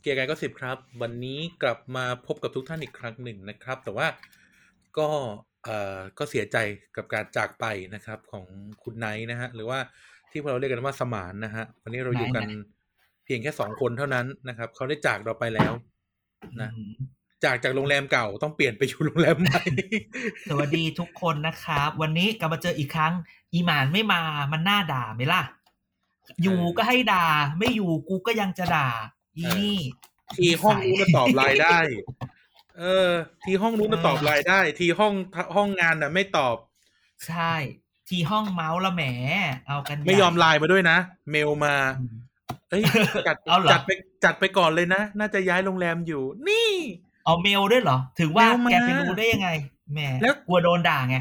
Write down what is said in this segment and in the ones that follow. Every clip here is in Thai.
เกียร์กายก็สิบครับ วันนี้กลับมาพบกับทุกท่านอีกครั้งหนึ่งนะครับ แต่ว่าก็เอ่อก็เสียใจกับการจากไปนะครับของคุณไนท์นะฮะหรือว่าที่พวกเราเรียกกันว่าสมานนะฮะวันนี้เราอยู่กันไนท์เพียงแค่สองคนเท่านั้นนะครับเขาได้จากเราไปแล้วนะอืมจากจากโรงแรมเก่าต้องเปลี่ยนไปอยู่โรงแรมใหม่ สวัสดีทุกคนนะครับ วันนี้กลับมาเจออีกครั้ง อีหมานไม่มามันน่าด่าไหมล่ะ อยู่ก็ให้ด่า ไม่อยู่กูก็ยังจะด่าอี นี่ทีห้องนู้นมาตอบไลน์ได้ เออ ทีห้องนู้นมาตอบไลน์ได้ ทีห้องห้องงานน่ะ ไม่ตอบ ใช่ ที่ห้องเมาส์ละแหม เอากันใหญ่ไม่ยอมไลน์มาด้วยนะ เมลมาอืมเอ้ยจัดเอาเหรอจัดไปจัดไปก่อนเลยนะ น่าจะย้ายโรงแรมอยู่ นี่ เอาเมลด้วยเหรอถึงว่าเมลมาแกไปรู้ได้ยังไงแหมแล้วกลัวโดนด่าไง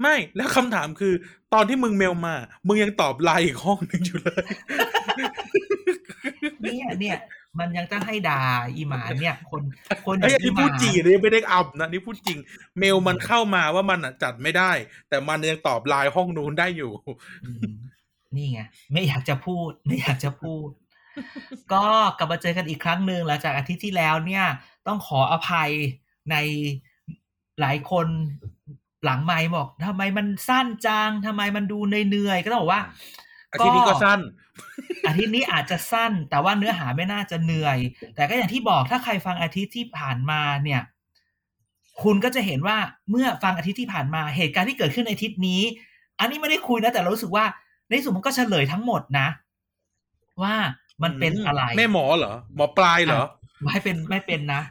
ไม่แล้วคำถามคือ ตอนที่มึงเมลมา มึงยังตอบไลน์อีกห้องหนึ่งอยู่เลยเนี่ยเนี่ยมันยังจะให้ด่าอีหมานเนี่ย คนคนอไอ้ยย่างอันนี้อีหพูมาดจริงนอันนี้ไม่ได้อับนะนี่พูดจริง เมลมันเข้ามาว่ามันอะจัดไม่ได้ แต่มันยังตอบไลน์ห้องนู้นได้อยู่อืมนี่ไงไม่อยากจะพูด ไม่อยากจะพูด ก็กลับมาเจอกันอีกครั้งหนึ่งหลังจากอาทิตย์ที่แล้วเนี่ย ต้องขออภัยในหลายคน หลังไมค์บอกทำไมมันสั้นจังทำไมมันดูเหนื่อยๆก็ต้องบอกว่าอาทิตย์นี้ก็สั้น อาทิตย์นี้อาจจะสั้น แต่ว่าเนื้อหาไม่น่าจะเหนื่อย แต่ก็อย่างที่บอกถ้าใครฟังอาทิตย์ที่ผ่านมาเนี่ย คุณก็จะเห็นว่าเมื่อฟังอาทิตย์ที่ผ่านมาเหตุการณ์ที่เกิดขึ้นในอาทิตย์นี้ อันนี้ไม่ได้คุยนะแต่เรารู้สึกว่าในที่สุดมันก็เฉลยทั้งหมดนะ ว่ามันเป็นอะไร แม่หมอเหรอ หมอปลายเหรอไม่เป็นไม่เป็นนะ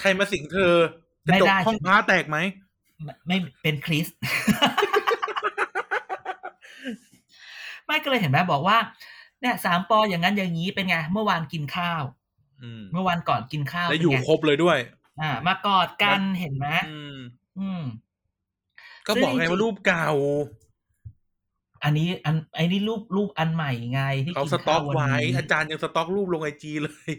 ใครมาสิงเธอจะไม่จบได้ห้องพระแตกไหม ไม่ไม่เป็นคริสไม่ก็เลยเห็นไหมบอกว่า เนี่ยสามปออย่างนั้นอย่างนี้เป็นไงเมื่อวานกินข้าวอืมเมื่อวานก่อนกินข้าวแล้วเป็นอยู่ไงครบเลยด้วย อ่า มากอดกันเห็นไหมอืมอืมก็บอกไงว่ารูปเก่า อันนี้ อันไอ้นี่รูปรูปอันใหม่ไงที่เขากินสต็ข้าอวกวันไว้นี้อาจารย์ยังสต็อกรูปลงไอจีเลย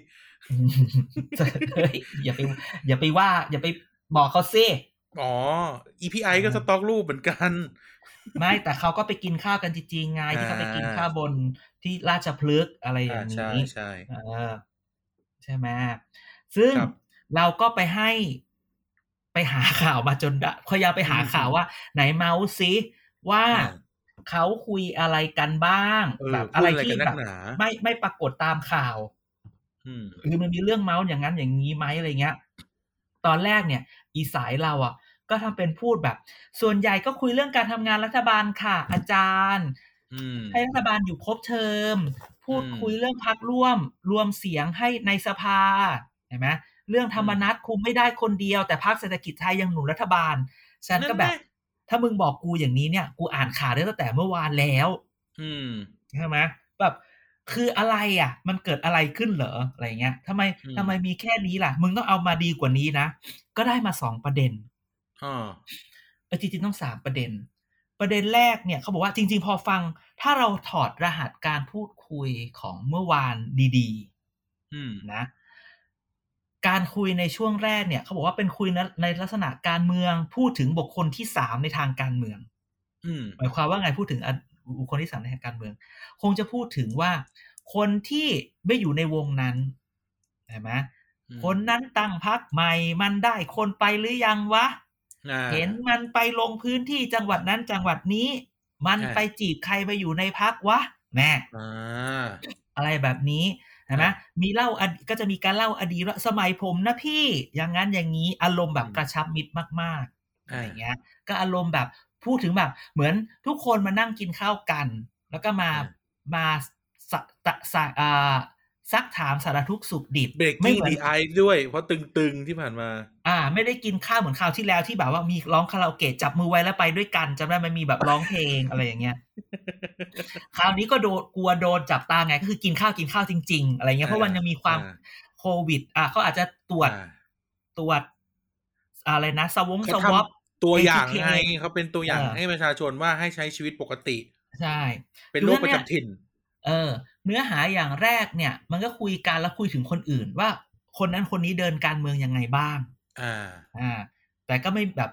เฮ้ยอย่าไปอย่าไปว่า อย่าไปบอกเขาซิ อ๋อ EPI ก็สต็อกรูปเหมือนกัน ไม่แต่เขาก็ไปกินข้าวกันจริงๆไงที่เขาไปกินข้าวบนที่ราชพฤกษ์อะไรออ่าย่างใช่นี้ ใช่เออใช่ไหมซึ่งครับเราก็ไปให้ไปหาข่าวมาจนได้พยายามไปหาข่าวว่า ไหนเมาส์ซิว่าอ่าเขาคุยอะไรกันบ้างเออแบบพูดอะไรอะไรที่กันนัแบกบหนาไม่ไม่ปรากฏตามข่าวอืมคือมันมีเรื่องเมาส์อย่างนั้นอย่างนี้ไหมอะไรเงี้ย ตอนแรกเนี่ย อีสายเราอะ ก็ทำเป็นพูดแบบ ส่วนใหญ่ก็คุยเรื่องการทำงานรัฐบาลค่ะ อาจารย์อืมให้รัฐบาลอยู่ครบเทอม พูดอืมคุยเรื่องพักร่วม รวมเสียงให้ในสภาเห็นไหมเรื่องธรรมนัตคุมไม่ได้คนเดียว แต่พรรคเศรษฐกิจไทยยังหนุนรัฐบาลฉันก็แบบนั่นแหละถ้ามึงบอกกูอย่างนี้เนี่ย กูอ่านข่าวได้ตั้งแต่เมื่อวานแล้ว อืมใช่ไหมแบบคืออะไรอะ มันเกิดอะไรขึ้นเหรออะไรเงี้ยทำไมอืมทำไมมีแค่นี้ล่ะ มึงต้องเอามาดีกว่านี้นะ ก็ได้มาสองประเด็นอ่า เออจริงๆต้องสามประเด็น ประเด็นแรกเนี่ยเขาบอกว่าจริง ๆ พอฟัง ถ้าเราถอดรหัสการพูดคุยของเมื่อวานดีอืมๆนะการคุยในช่วงแรกเนี่ยเขาบอกว่าเป็นคุยในในลักษณะการเมืองพูดถึงบุคคลที่สามในทางการเมืองอืมหมายความว่าไงพูดถึงอะบุคคลที่สามในทางการเมือง คงจะพูดถึงว่า คนที่ไม่อยู่ในวงนั้นใช่ไหมอืมคนนั้นตั้งพักใหม่มันได้คนไปหรือยังวะอ่า เห็นมันไปลงพื้นที่จังหวัดนั้นจังหวัดนี้ มันใช่ไปจีบใครไปอยู่ในพักวะแน่อ่าอะไรแบบนี้เห็นไหมครับมีเล่าอดีก็จะมีการเล่าอดีตว่าสมัยผมนะพี่อย่างนั้นอย่างนี้อารมณ์แบบอืมกระชับมิตรมากๆอะไรอ่าอย่างเงี้ย ก็อารมณ์แบบพูดถึงแบบ เหมือนทุกคนมานั่งกินข้าวกัน แล้วก็มาอ่ามาสะตะสะอ่า ซักถามสารทุกข์สุขดิบเบรกไม่กิ้งเหมือนดีไอด้วย เพราะตึงๆที่ผ่านมา อ่า ไม่ได้กินข้าวเหมือนคราวที่แล้วที่แบบว่ามีร้องคาราโอเกะจับมือไว้แล้วไปด้วยกันจำได้มันมีแบบร้องเพลงอะไรอย่างเงี้ยคราวนี้ก็โดนกลัวโดนจับตาไงก็คือกินข้าวกินข้าวจริง ๆ อะไรเงี้ยเพราะมันยังมีความอ่าโควิด อะเขาอาจจะตรวจอ่าตรวจอะไรนะสวงสเขาวอปทำตัวอย่าง ATK ไงเขาเป็นตัวอย่างเออให้ประชาชนว่าให้ใช้ชีวิตปกติ ใช่ เป็นโรคประจำถิ่น เออเนื้อหาอย่างแรกเนี่ย มันก็คุยกันแล้วคุยถึงคนอื่น ว่าคนนั้นคนนี้เดินการเมืองยังไงบ้างอ่าอ่า แต่ก็ไม่แบบ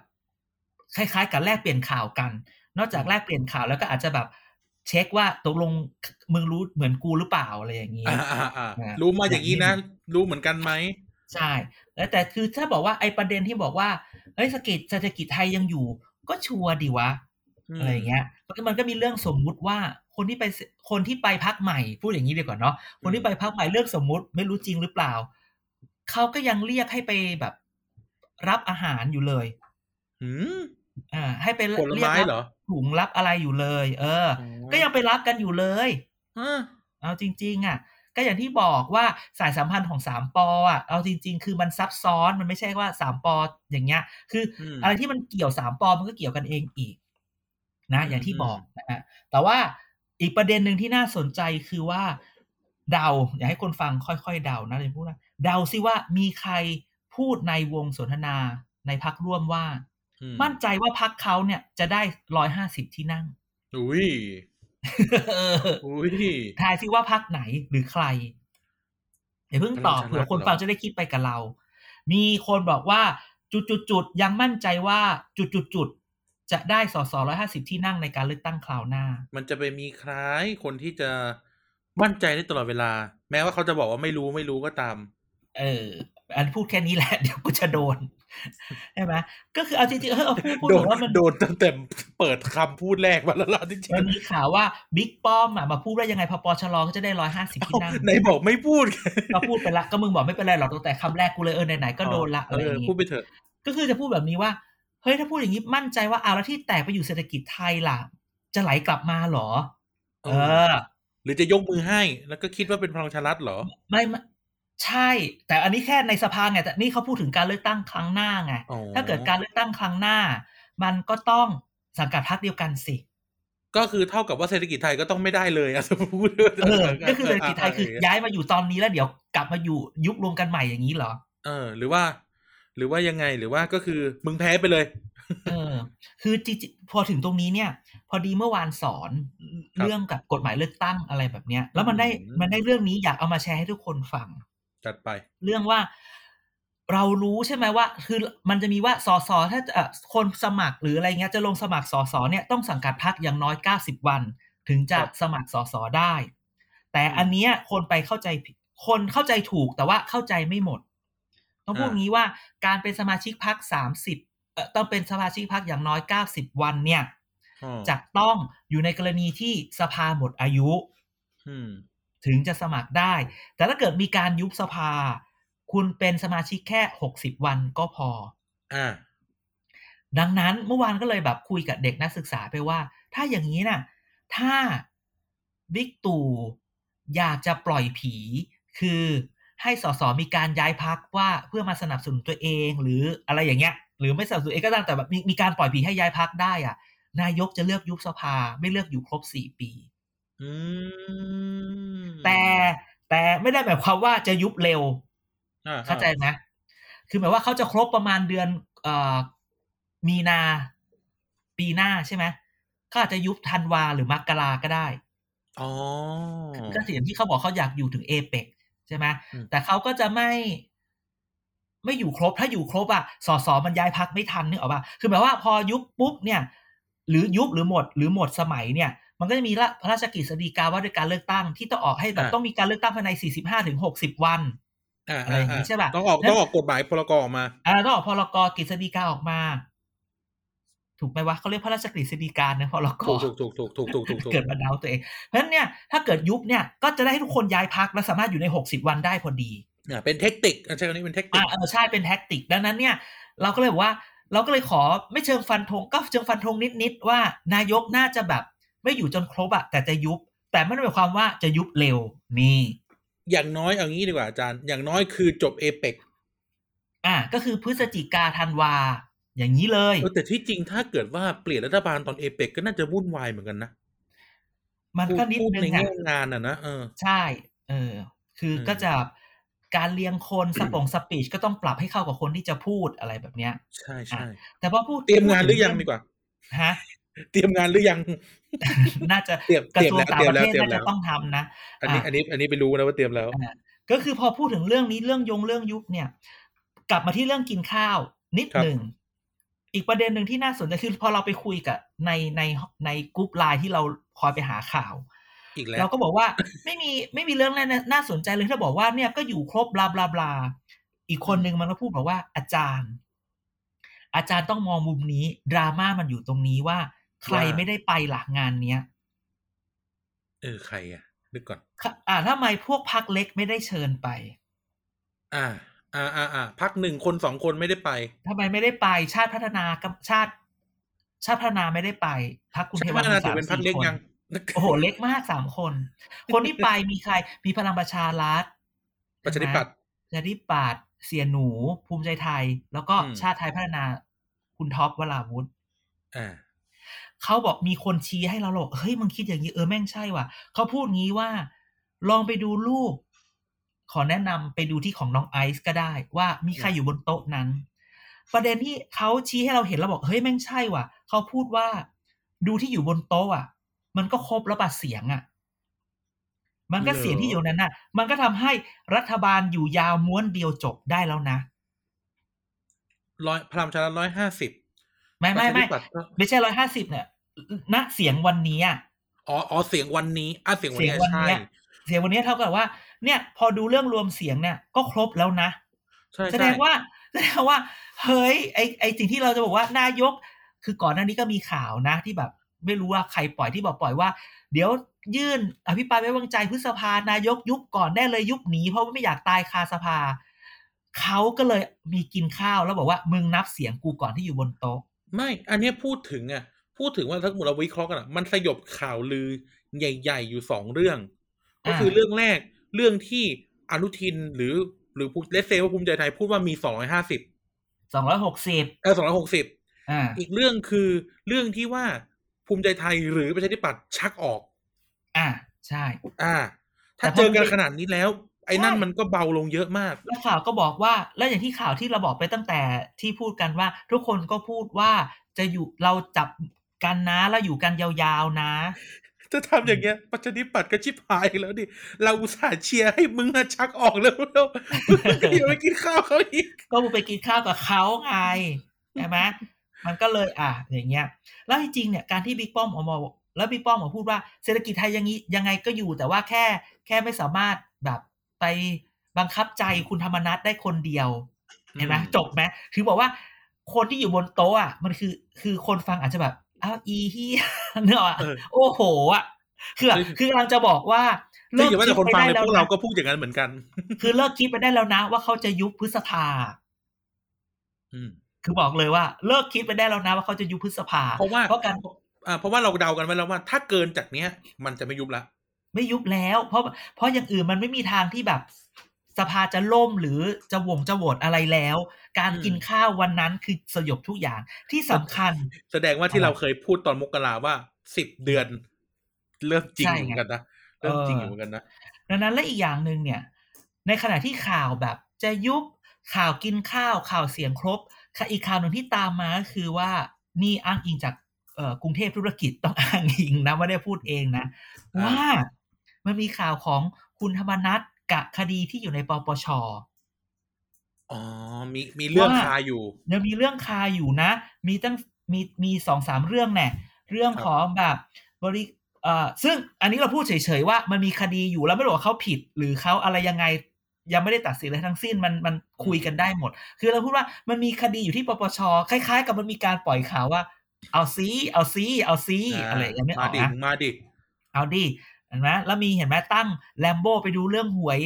คล้ายๆ กับแลกเปลี่ยนข่าวกัน นอกจากแลกเปลี่ยนข่าวแล้วก็อาจจะแบบเช็คว่าตกลงมึงรู้เหมือนกูหรือเปล่าอะไรอย่างนี้อ่าอ่าอ่าอ่ารู้มาอย่างนี้นะ รู้เหมือนกันไหมใช่แล้วแต่คือถ้าบอกว่าไอ้ประเด็นที่บอกว่าเฮ้ยเศรษฐกิจเศรษฐกิจไทยยังอยู่ ก็ชัวร์ดีวะอืมอะไรอย่างเงี้ยมันก็มันก็มีเรื่องสมมุติว่า คนที่ไปคนที่ไปพักใหม่ พูดอย่างนี้ดีกว่าเนาะคนที่ไปพักใหม่เรื่องสมมุติไม่รู้จริงหรือเปล่าเขาก็ยังเรียกให้ไปแบบ รับอาหารอยู่เลยหืมอ่า ให้ไปผลเรียกไม้รับเหรอถุงรับอะไรอยู่เลย เอออ๋อก็ยังไปรับกันอยู่เลยอ่าเอาจริง ๆ อะ ก็อย่างที่บอกว่าสายสัมพันธ์ของสามปออะเอาจริง ๆ คือมันซับซ้อนมันไม่ใช่ว่าสามปออย่างเงี้ย คืออมอะไรที่มันเกี่ยวสามปอมันก็เกี่ยวกันเองอีก นะ อย่างที่อืมบอกนะฮะแต่ว่า อีกประเด็นหนึ่งที่น่าสนใจคือว่าเดาอยากให้คนฟังค่อยๆเดานะเลยพูดนะเดาซิว่ามีใครพูดในวงสนทนาในพักร่วมว่าอืมั่นใจว่าพักเขาเนี่ยจะได้ร้อยห้าสิบที่นั่ง อุ้ยเอออุ้ยทายซิว่าพักไหนหรือใครอย่าเพิ่งตอบพลังประชารัฐเผื่อคนเหรอฟังจะได้คิดไปกับเรา มีคนบอกว่าจุดๆๆยังมั่นใจว่าจุดๆๆจะได้สสร้อยห้าสิบที่นั่งในการเลือกตั้งคราวหน้า มันจะไปมีคล้ายคนที่จะมั่นใจได้ตลอดเวลา แม้ว่าเขาจะบอกว่าไม่รู้ไม่รู้ก็ตาม เออ อันพูดแค่นี้แหละเดี๋ยวกูจะโดนใช่ไหมก็คือเอาจริงๆเออเอาพูดพูดโดถึนงว่ามันโดนตั้งแต่เปิดคำพูดแรกมาแล้วล่ะจริงมันมีข่าวว่าบิ๊กป้อมอะมาพูดว่ายังไงพอปชรก็จะได้ร้อยห้าสิบๆที่เอ้านั่งไหนบอกไม่พูดไงเราพูดไปละก็มึงบอกไม่เป็นไรหรอกตั้งแต่คำแรกกูเลยเออไหนๆก็โดนละอะไรเอออย่างงี้พูดไปเถอะ ก็คือจะพูดแบบนี้ว่า เฮ้ยถ้าพูดอย่างนี้มั่นใจว่าเอาแล้วที่แตกไปอยู่เศรษฐกิจไทยล่ะ จะไหลกลับมาเหรอเอเอออ หรือจะยกมือให้ แล้วก็คิดว่าเป็นพลังประชารัฐเหรอ ไม่ไม่ใช่ แต่อันนี้แค่ในสภาไงแต่นี่เขาพูดถึงการเลือกตั้งครั้งหน้าไงอ๋อถ้าเกิดการเลือกตั้งครั้งหน้า มันก็ต้องสังกัดพรรคเดียวกันสิก็คือเท่ากับว่าเศรษฐกิจไทยก็ต้องไม่ได้เลยอะสมมติเออก็คือเศรษฐกิจไทยคือย้ายมาอยู่ตอนนี้แล้วเดี๋ยวกลับมาอยู่ยุบรวมกันใหม่อย่างนี้เหรอ เออ หรือว่า หรือว่ายังไงหรือว่าก็คือมึงแพ้ไปเลยเออคือจริงๆพอถึงตรงนี้เนี่ย พอดีเมื่อวานสอนครับเรื่องกับกฎหมายเลือกตั้งอะไรแบบเนี้ย แล้วมันได้อืมมันได้เรื่องนี้อยากเอามาแชร์ให้ทุกคนฟังจัดไป เรื่องว่าเรารู้ใช่ไหมว่า คือมันจะมีว่าสสถ้าจะเอ่อคนสมัครหรืออะไรเงี้ยจะลงสมัครสสเนี่ยต้องสังกัดพักอย่างน้อย90วัน ถึงจะครับสมัครสสได้ แต่อืมอันเนี้ยคนไปเข้าใจผิดคนเข้าใจถูกแต่ว่าเข้าใจไม่หมด ต้องพูดอ่างี้ว่าการเป็นสมาชิกพัก30เอ่อต้องเป็นสมาชิกพักอย่างน้อย90วันเนี่ยอ๋อจะต้องอยู่ในกรณีที่สภาหมดอายุอืมถึงจะสมัครได้ แต่ถ้าเกิดมีการยุบสภา คุณเป็นสมาชิกแค่60วันก็พออ่าดังนั้นเมื่อวานก็เลยแบบคุยกับเด็กนักศึกษาไปว่า ถ้าอย่างนี้น่ะ ถ้าบิ๊กตู่อยากจะปล่อยผี คือ ให้สสมีการย้ายพักว่าเพื่อมาสนับสนุนตัวเอง หรืออะไรอย่างเงี้ย หรือไม่สนับสนุนเองก็ตามแต่แบบมีมีการปล่อยผีให้ย้ายพักได้อะ นายกจะเลือกยุบสภา ไม่เลือกอยู่ครบสี่ปีอืมแต่แต่ไม่ได้หมายความว่าจะยุบเร็วอ่เข้าใจไหมคือหมายว่าเขาจะครบประมาณเดือนเอ่อมีนา ปีหน้าใช่ไหมเขาอาจจะยุบธันวาหรือมกราก็ได้ อ๋อก็สิ่งที่เขาบอกเขาอยากอยู่ถึงเอเปก ใช่ไหมอืมแต่เขาก็จะไม่ ไม่อยู่ครบ ถ้าอยู่ครบอะสสมันย้ายพักไม่ทันนึกออกป่ะคือหมายว่าพอยุบปุ๊บเนี่ย หรือยุบหรือหมด หรือหมดสมัยเนี่ย มันก็จะมีพระราชกฤษฎีกาว่าด้วยการเลือกตั้งที่ต้องออกให้แบบต้องมีการเลือกตั้งภายใน45ถึง60วันอ่าอะไรอย่างงี้ใช่ปะต้องออกแล้วต้องออกกฎหมายพรกออกมาอ่าต้องออกพรกกฤษฎีกาออกมา ถูกไหมวะเขาเรียกพระราชกฤษฎีการนะพอเราก็ถูกถูกถูกถูกถูกถูกเกิดมาเดาตัวเอง เพราะฉะนั้นเนี่ยถ้าเกิดยุบเนี่ยก็จะได้ให้ทุกคนย้ายพักและสามารถอยู่ในหกสิบวันได้พอดีเป็นเทคนิคใช่คำนี้เป็นเทคนิคอ่าใช่เป็นแท็กติกดังนั้นเนี่ย เราก็เลยว่าเราก็เลยขอไม่เชิงฟันธงก็เชิงฟันธงนิดนิดว่านายกน่าจะแบบไม่อยู่จนครบอะแต่จะยุบ แต่ไม่ได้หมายความว่าจะยุบเร็วนี่อย่างน้อยเอางี้ดีกว่าอาจารย์ อย่างน้อยคือจบเอเปกอ่าก็คือพฤศจิกาธันวา อย่างนี้เลยเออแต่ที่จริงถ้าเกิดว่าเปลี่ยนรัฐบาลตอนเอเปกก็น่าจะวุ่นวายเหมือนกันนะมันก็นิดพูดนึในงอะแง่งานอะนะเออใช่ เออ คืออมก็จะการเรียงคนสปงสปีชก็ต้องปรับให้เข้ากับคนที่จะพูดอะไรแบบเนี้ย ใช่ใช่แต่พอพูดเตรียมงานหรือยังดีกว่าฮะเตรียมงานหรือยัง น่าจะเตรียมกระทรวงเตรียมแล้วต่างประเทศเตรียมน่าแล้จะวต้องทำนะอันนี้อะอันนี้อันนี้ไปรู้นะว่าเตรียมแล้วอ่าก็คือพอพูดถึงเรื่องนี้เรื่องยงเรื่องยุบเนี่ย กลับมาที่เรื่องกินข้าวนิดครับหนึ่ง อีกประเด็นหนึ่งที่น่าสนใจคือพอเราไปคุยกับในในในกรุ๊ปไลน์ที่เราคอยไปหาข่าวอีกแล้วเราก็บอกว่าไม่มีไม่มีเรื่องอะไรน่าสนใจเลยถ้าบอกว่าเนี่ยก็อยู่ครบบลาบลาบลาอีกคนหนึ่งมันก็พูดบอกว่าอาจารย์ อาจารย์ต้องมองมุมนี้ดราม่ามันอยู่ตรงนี้ว่า ใครว่าไม่ได้ไปหลักงานเนี้ยเออใครอะนึกก่อนค่ะอ่าทำไมพวกพักเล็กไม่ได้เชิญไป อ่า อ่าอ่าอ่าพักหนึ่งคนสองคนไม่ได้ไปทำไมไม่ได้ไป ชาติพัฒนากับชาติ ชาติพัฒนาไม่ได้ไป พักคุณชาเทติวัพันฒนามีถืสาอมเป็นพักสี่เล็กคนยังโอ้โหเล็กมากสามคน คนที่ไปมีใคร มีพลังประชารัฐประชาธิปัตย์ประชาธิปัตย์เสียหนู ภูมิใจไทย แล้วก็อืมชาติไทยพัฒนา คุณท็อปวราวุธอ่าเขาบอกมีคนชี้ให้เราหรอกเฮ้ยมึงคิดอย่างนี้เออแม่งใช่ว่ะเขาพูดงี้ว่า ลองไปดูรูป ขอแนะนำไปดูที่ของน้องไอซ์ก็ได้ ว่ามีใครอยู่บนโต๊ะนั้น ประเด็นที่เขาชี้ให้เราเห็นเราบอกเฮ้ยแม่งใช่ว่ะเขาพูดว่าดูที่อยู่บนโต๊ะอะ มันก็ครบแล้วบัดเสียงอะ มันก็เหรอเสียงที่อยู่นั้นน่ะ มันก็ทำให้รัฐบาลอยู่ยาวม้วนเดียวจบได้แล้วนะร้อยพลังประชารัฐร้อยห้าสิบไม่ไม่ไม่ประชาธิปัตย์ก็ไม่ใช่ร้อยห้าสิบเนี่ยณเสียงวันนี้อะอ๋ออ๋อเสียงวันนี้อะเสียงวันเสียงนี้วันใช่เนี้ยเสียงวันเนี้ยเท่ากับว่า เนี่ยพอดูเรื่องรวมเสียงเนี่ยก็ครบแล้วนะใช่แสใช่ดงว่าแสดงว่าเฮ้ยไอไอสิ่งที่เราจะบอกว่านายก คือก่อนหน้านี้ก็มีข่าวนะ ที่แบบไม่รู้ว่าใครปล่อยที่บอกปล่อยว่า เดี๋ยวยื่นอภิปรายไม่ไว้วางใจพฤษภานายกยุบก่อนได้เลยยุบหนีเพราะว่าไม่อยากตายคาสภาเขาก็เลยมีกินข้าวแล้วบอกว่ามึงนับเสียงกูก่อนที่อยู่บนโต๊ะ ไม่ อันเนี้ยพูดถึงอะพูดถึงว่าถ้าสมมติเราวิเคราะห์กันอะมันสยบข่าวลือใหญ่ ๆ อยู่สองเรื่อง ก็คืออ่าเรื่องแรก เรื่องที่อนุทินหรือหรือเลสเซว่าภูมิใจไทยพูดว่ามีสองร้อยห้าสิบสองร้อยหกสิบเออสองร้อยหกสิบอ่าอีกเรื่องคือเรื่องที่ว่าภูมิใจไทยหรือประชาธิปัตย์ชักออก อ่าใช่ อ่า ถ้าแต่พอเจอกันขนาดนี้แล้ว ไอ้นั่นใช่มันก็เบาลงเยอะมากแล้วข่าวก็บอกว่า แล้วอย่างที่ข่าวที่เราบอกไปตั้งแต่ที่พูดกันว่า ทุกคนก็พูดว่าจะอยู่เราจับกันนะแล้วอยู่กันยาวๆนะ จะทำอย่างเงี้ยประชาธิปัตย์ก็ชิบหายแล้วดิ เราอุตส่าห์เชียร์ให้มึงอะชักออกแล้วแล้วมึงก็ยังไปกินข้าวเขาอีก ก็มึงไปกินข้าวกับเขาไงใช่ไหมมันก็เลยอะอย่างเงี้ย แล้วจริงๆเนี่ยการที่บิ๊กป้อมออกมาแล้วบิ๊กป้อมออกมาพูดว่าเศรษฐกิจไทยยังงี้ยังไงก็อยู่แต่ว่าแค่แค่ไม่สามารถแบบไปบังคับใจคุณธรรมนัฐได้คนเดียวเห็นไหมอืมจบไหมถือบอกว่าคนที่อยู่บนโต๊ะอะมันคือคือคนฟังอาจจะแบบ อ้าวอีเฮียเนกอะเออโอ้โหอะคือแบบซึ่งคือกำลังจะบอกว่าซึ่งอย่าว่าแต่คนฟังเลยได้พวกแล้เราวก็นะพูดอย่างนั้นเหมือนกัน คือเลิกคิดไปได้แล้วนะ ว่าเขาจะยุบพฤษภาอืมคือบอกเลยว่า เลิกคิดไปได้แล้วนะว่าเขาจะยุบพฤษภาเพราะว่าเพราะการอ่าเพราะว่าเราเดากันไว้แล้วว่า ถ้าเกินจากเนี้ย มันจะไม่ยุบละไม่ยุบแล้ว เพราะเพราะอย่างอื่นมันไม่มีทางที่แบบ สภาจะล่มหรือจะวงจะโหวตอะไรแล้ว การกินข้าววันนั้นคือสยบทุกอย่างที่สำคัญ แสดงว่าที่เราเคยพูดตอนมกราว่าสิบเดือน เริ่มจริงใช่อยู่ไงเหมือนกันนะเริ่มจริงเอออยู่เหมือนกันนะดังนั้นและอีกอย่างหนึ่งเนี่ย ในขณะที่ข่าวแบบจะยุบข่าวกินข้าวข่าวเสียงครบค่ะอีกข่าวหนึ่งที่ตามมาก็คือว่านี่อ้างอิงจากเอ่อกรุงเทพธุรกิจต้องอ้างอิงนะไม่ได้พูดเองนะอ่าว่ามันมีข่าวของคุณธรรมนัฐ กับคดีที่อยู่ในปปชอ๋อมีมีเรื่องว่าคาอยู่ยังมีเรื่องคาอยู่นะ มีตั้งมีมีสองสามเรื่องแน่เรื่องครับของแบบบริเอ่อซึ่งอันนี้เราพูดเฉยๆว่ามันมีคดีอยู่แล้วไม่รู้ว่าเขาผิด หรือเขาอะไรยังไงยังไม่ได้ตัดสินอะไรทั้งสิ้นมันมันคุยกันได้หมด คือเราพูดว่ามันมีคดีอยู่ที่ปปชคล้ายๆ กับมันมีการปล่อยข่าวว่า เอาซีเอาซีเอาซีอะไรอย่างเงี้ยไม่อมาอกดินะมาดิเอาดิ เห็นไหมแล้วมีเห็นไหมตั้งแลมโบไปดูเรื่องหวย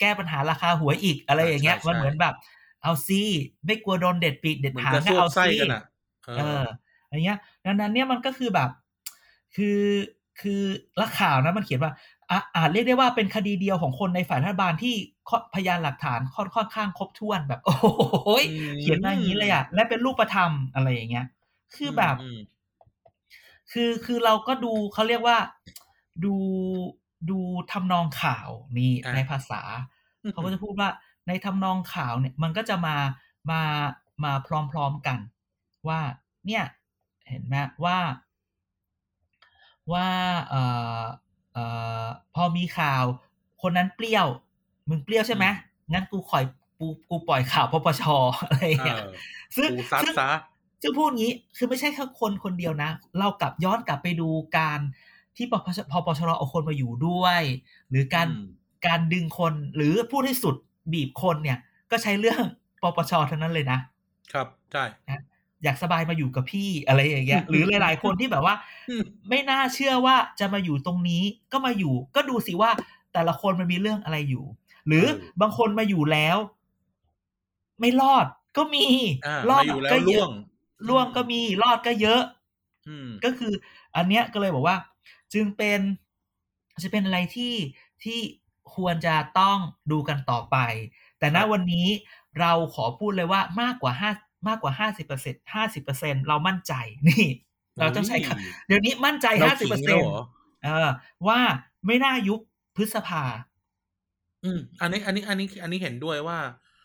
แก้ปัญหาราคาหวยอีกอะไรอย่างเงี้ยใช่ใช่มันเหมือนแบบ เอาซีไม่กลัวโดนเด็ดปีกเด็ดเหมือนหางจะก็สู้เอาไส้ซีกันอะเอเออออย่างเงี้ยดังนั้นเนี่ยมันก็คือแบบ คือคือและข่าวนะมันเขียนว่าอะอาจเรียกได้ว่าเป็นคดีเดียวของคนในฝ่ายรัฐบาลที่ข้อพยานหลักฐานค่อนค่อนข้างครบถ้วนแบบ โอ้โหยอืมเขียนมาอย่างนี้เลยอะและเป็นรูปธรรมอะไรอย่างเงี้ย คือแบบมคือคือเราก็ดูเขาเรียกว่า ดูดูทำนองข่าวนี่อะในภาษาอืมเขาก็จะพูดว่าในทำนองข่าวเนี่ย มันก็จะมามามาพร้อมๆกัน ว่าเนี่ย เห็นไหมว่าว่าเอ่อเอ่อพอมีข่าว คนนั้นเปรี้ยว มึงเปรี้ยวใช่ไหมงั้นกูข่อยกูกูปล่อยข่าวปปชอะไรอย่างเอเงี้ยอซึ่งกูซัดซึ่งซะซึ่งพูดงี้คือไม่ใช่แค่คนคนเดียวนะ เรากลับย้อนกลับไปดูการ ที่ปปชพปชรเอาคนมาอยู่ด้วย หรือการอืมการดึงคนหรือพูดให้สุดบีบคนเนี่ย ก็ใช้เรื่องปปชทั้งนั้นเลยนะ ครับใช่อยากสบายมาอยู่กับพี่อะไรอย่างเงี้ย หรือหลาย ๆ คนที่แบบว่าอืมไม่น่าเชื่อว่าจะมาอยู่ตรงนี้ก็มาอยู่ ก็ดูสิว่าแต่ละคนมันมีเรื่องอะไรอยู่ หรือบางคนมาอยู่แล้ว ไม่รอดก็มีอ่ารอมาดอยู่แล้วก็เยล่วอะงล่วงก็มีรอดก็เยอะอืมก็คือ อันเนี้ยก็เลยบอกว่า จึงเป็นจะเป็นอะไรที่ที่ควรจะต้องดูกันต่อไป แต่ณครับวันนี้เราขอพูดเลยว่ามากกว่าห้ามากกว่าห้าสิบเปอร์เซ็นห้าสิบเปอร์เซ็นเรามั่นใจนี่ เราต้องใช้คำเดี๋ยวนี้มั่นใจเราห้าสิบขิเปอร์งเซ็แล้นวต์เหรอเออ ว่าไม่น่ายุบพฤษภา อืม อันนี้ อันนี้ อันนี้ อันนี้เห็นด้วยว่า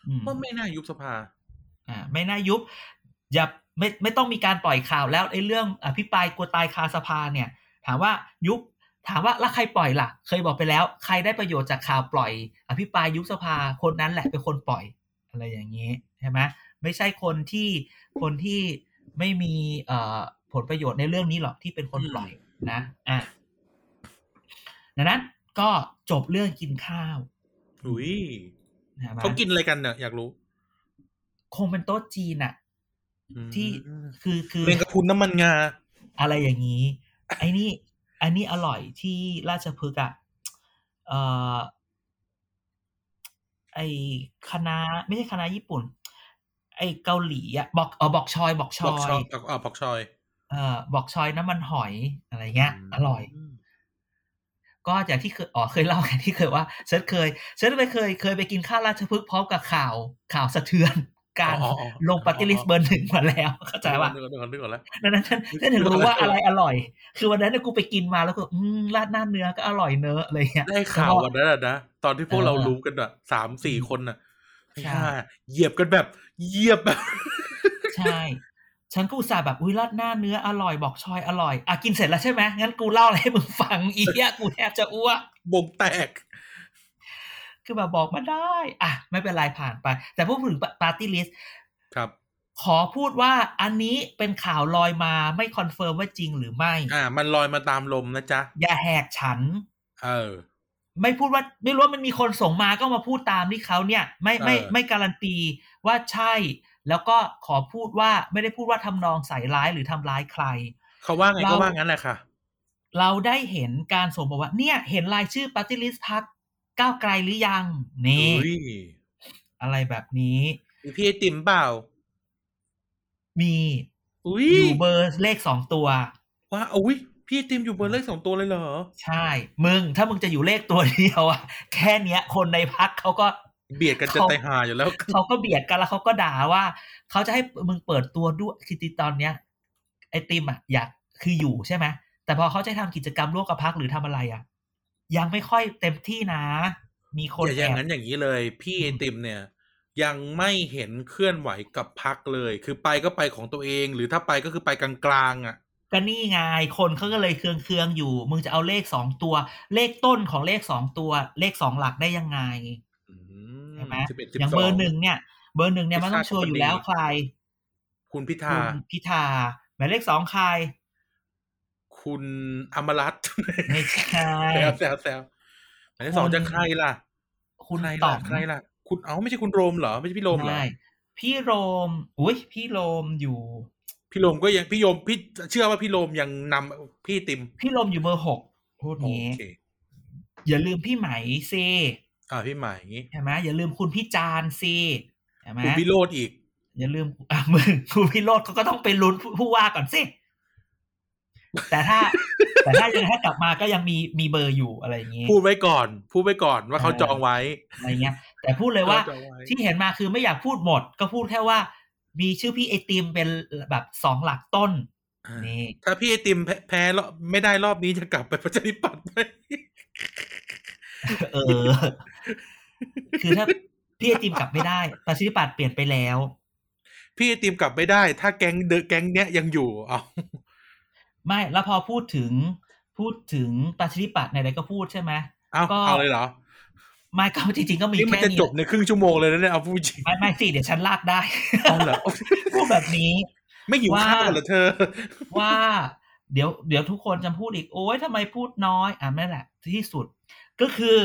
อืมว่าไม่น่ายุบสภา อ่า ไม่น่ายุบ อย่าไม่ไม่ต้องมีการปล่อยข่าวแล้วไอ้เรื่องอภิปรายกลัวตายคาสภาเนี่ย ถามว่ายุบถามว่าแล้วใครปล่อยล่ะ เคยบอกไปแล้ว ใครได้ประโยชน์จากข่าวปล่อย อภิปรายยุบสภาคนนั้นแหละเป็นคนปล่อยอะไรอย่างนี้ใช่ไหมไม่ใช่คนที่คนที่ไม่มีเอ่อผลประโยชน์ในเรื่องนี้หรอกที่เป็นคนปล่อยนะอะดังนั้นก็จบเรื่องกินข้าวอุ้ยใช่ไหมเขากินอะไรกันเนี่ยอยากรู้ คงเป็นโต๊ะจีนอะอืมที่คือคือเมงกะพรุนน้ำมันงา อะไรอย่างนี้ ไอ้นี่อันนี้อร่อยที่ราชพฤกษ์อะเอ่อไอคณะไม่ใช่คณะญี่ปุ่น ไอเกาหลีอะบอกเออบอกชอยบอกชบออกชอยยอ่าบอกชอยเอ่อบอกชอยน้ำมันหอยอะไรเงี้ย อร่อยมก็อย่างที่เคยอ๋อเคยเล่าไงที่เคยว่าฉันเคยฉันไปเคยเคยไปกินข้าวราชพฤกษ์พร้อมกับข่าวข่าวสะเทือน การลงปฏิริษีเบอร์หนึ่งมาแล้ว เข้าใจว่านึกก่อนนึกก่อนนึกก่อนแล้วดังนั้นฉันฉันถึงรู้ว่าอะไรอร่อย คือวันนั้นเนยกูไปกินมาแล้วก็อืมราดหน้าเนื้อก็อร่อยเนอะออะไรเงี้ยได้ข่าววันนั้นนะตอนที่พวกเรารู้กันอะสามสี่คนอะใช่ฮ่าเหยียบกันแบบเหยียบแบบใช่ฉันก็อุตส่าห์แบบอุ้ยราดหน้าเนื้ออร่อยบอกชอยอร่อยอะกินเสร็จแล้วใช่ไหมงั้นกูเล่าอะไรให้มึงฟังอีกอะกูแทบจะอ้วกบงแตก คือแบบบอกมาได้ อะ ไม่เป็นไรผ่านไป แต่พูดถึง party list ครับ ขอพูดว่าอันนี้เป็นข่าวลอยมาไม่ confirm ว่าจริงหรือไม่ อ่า มันลอยมาตามลมนะจ๊ะ อย่าแหกฉัน เออ ไม่พูดว่าไม่รู้ว่ามันมีคนส่งมาก็มาพูดตามที่เขาเนี่ย ไม่ไม่เออไม่การันตีว่าใช่ แล้วก็ขอพูดว่าไม่ได้พูดว่าทำนองใส่ร้ายหรือทำร้ายใคร เขาว่าไงเราก็ว่างั้นแหละค่ะเราได้เห็นการส่งบอกว่าเนี่ย เห็นรายชื่อปฏิริษพัก ก้าวไกลหรือยัง นี่อุ้ยอะไรแบบนี้มีพี่ไอติมเปล่า มีอุ้ยอยู่เบอร์เลขสองตัวว่าอุ้ยพี่ไอติมอยู่เบอร์เลขสองตัวเลยเหรอ ใช่ มึง ถ้ามึงจะอยู่เลขตัวเดียวอะแค่เนี้ย คนในพักเขาก็เบียดกันจะเขาตายหาอยู่แล้วเขาก็เบียดกันแล้วเขาก็ด่าว่าเขาจะให้มึงเปิดตัวด้วยคือตอนเนี้ย ไอติมอะอยากคืออยู่ใช่ไหมแต่พอเขาจะทำกิจกรรมร่วมกับพักหรือทำอะไรอะ ยังไม่ค่อยเต็มที่นะ มีคนอย่าอย่างแอบนั้นอย่างนี้เลย พี่ไอติมเนี่ย ยังไม่เห็นเคลื่อนไหวกับพักเลย คือไปก็ไปของตัวเอง หรือถ้าไปก็คือไปกลางๆอะก็นี่ไงคนเขาก็เลยเคืองเคืองๆอยู่ มึงจะเอาเลขสองตัว เลขต้นของเลขสองตัว เลขสองหลักได้ยังไงอืใช่ไหมสิบเอ็ดสิบอย่างสเบอองร์หนึ่งเนี่ย เบอร์หนึ่งเนี่ยมันต้องชัวร์อยู่แล้วใคร คุณพิธาคุณพิธาหมายเลขสองใคร คุณอมรัตน์ไม่ใช่แซวแซวแซวหมายเลขสองจะใครล่ะ คุณใครต่ล่ะอมใครล่ะ คุณเอ้าไม่ใช่คุณโรมเหรอไม่ใช่พี่โรมเหรอใช่พี่โรมอุ้ยพี่โรมอยู่ พี่โรมก็ยังพี่โยมพี่เชื่อว่าพี่โรมยังนำพี่ติม พี่โรมอยู่เบอร์หกพูดโองี้เคอย่าลืมพี่ไหมซีอ่าพี่ไหมใช่ไหมอย่าลืมคุณพี่จานซีใช่ไหมคุณวิโรดอีก อย่าลืมอะมึงคุณพี่โรดเขาก็ต้องไปลุ้นผู้ผู้ว่าก่อนสิ แต่ถ้า แต่ถ้ายังถ้ากลับมาก็ยังมีมีเบอร์อยู่อะไรอย่างงี้พูดไว้ก่อน พูดไว้ก่อนว่าเขาเออจองไว้อะไรเงี้ย แต่พูดเลยว่าขจองไที่เห็นมาคือไม่อยากพูดหมด ก็พูดแค่ว่า มีชื่อพี่ไอติมเป็นแบบสองหลักต้นอ่านี่ถ้าพี่ไอติมแพ้แพ้รอบไม่ได้รอบนี้จะกลับไปประชาธิปัตย์ไหมเออ คือถ้าพี่ไอติมกลับไม่ได้ประชาธิปัตย์เปลี่ยนไปแล้ว พี่ไอติมกลับไม่ได้ ถ้าแก๊งเดอะแก๊งเนี้ยยังอยู่เอา ไม่แล้วพอพูดถึงพูดถึงประชาธิปัตย์ไหนๆก็พูดใช่ไหมเอาก็เอาเลยเหรอไม่ก็จริงๆก็มีนี่มันแค่จะนี้จบในครึ่งชั่วโมงเลยนะเนี่ยเอาพูดจริงไม่ไม่สิเดี๋ยวฉันลากได้เอาเหรอพูดแบบนี้ ไม่หิวว่าข้าวเหรอเธอ ว่า เดี๋ยวเดี๋ยวทุกคนจะพูดอีกโอ๊ยทำไมพูดน้อยอะนั่นแหละที่สุด ก็คือ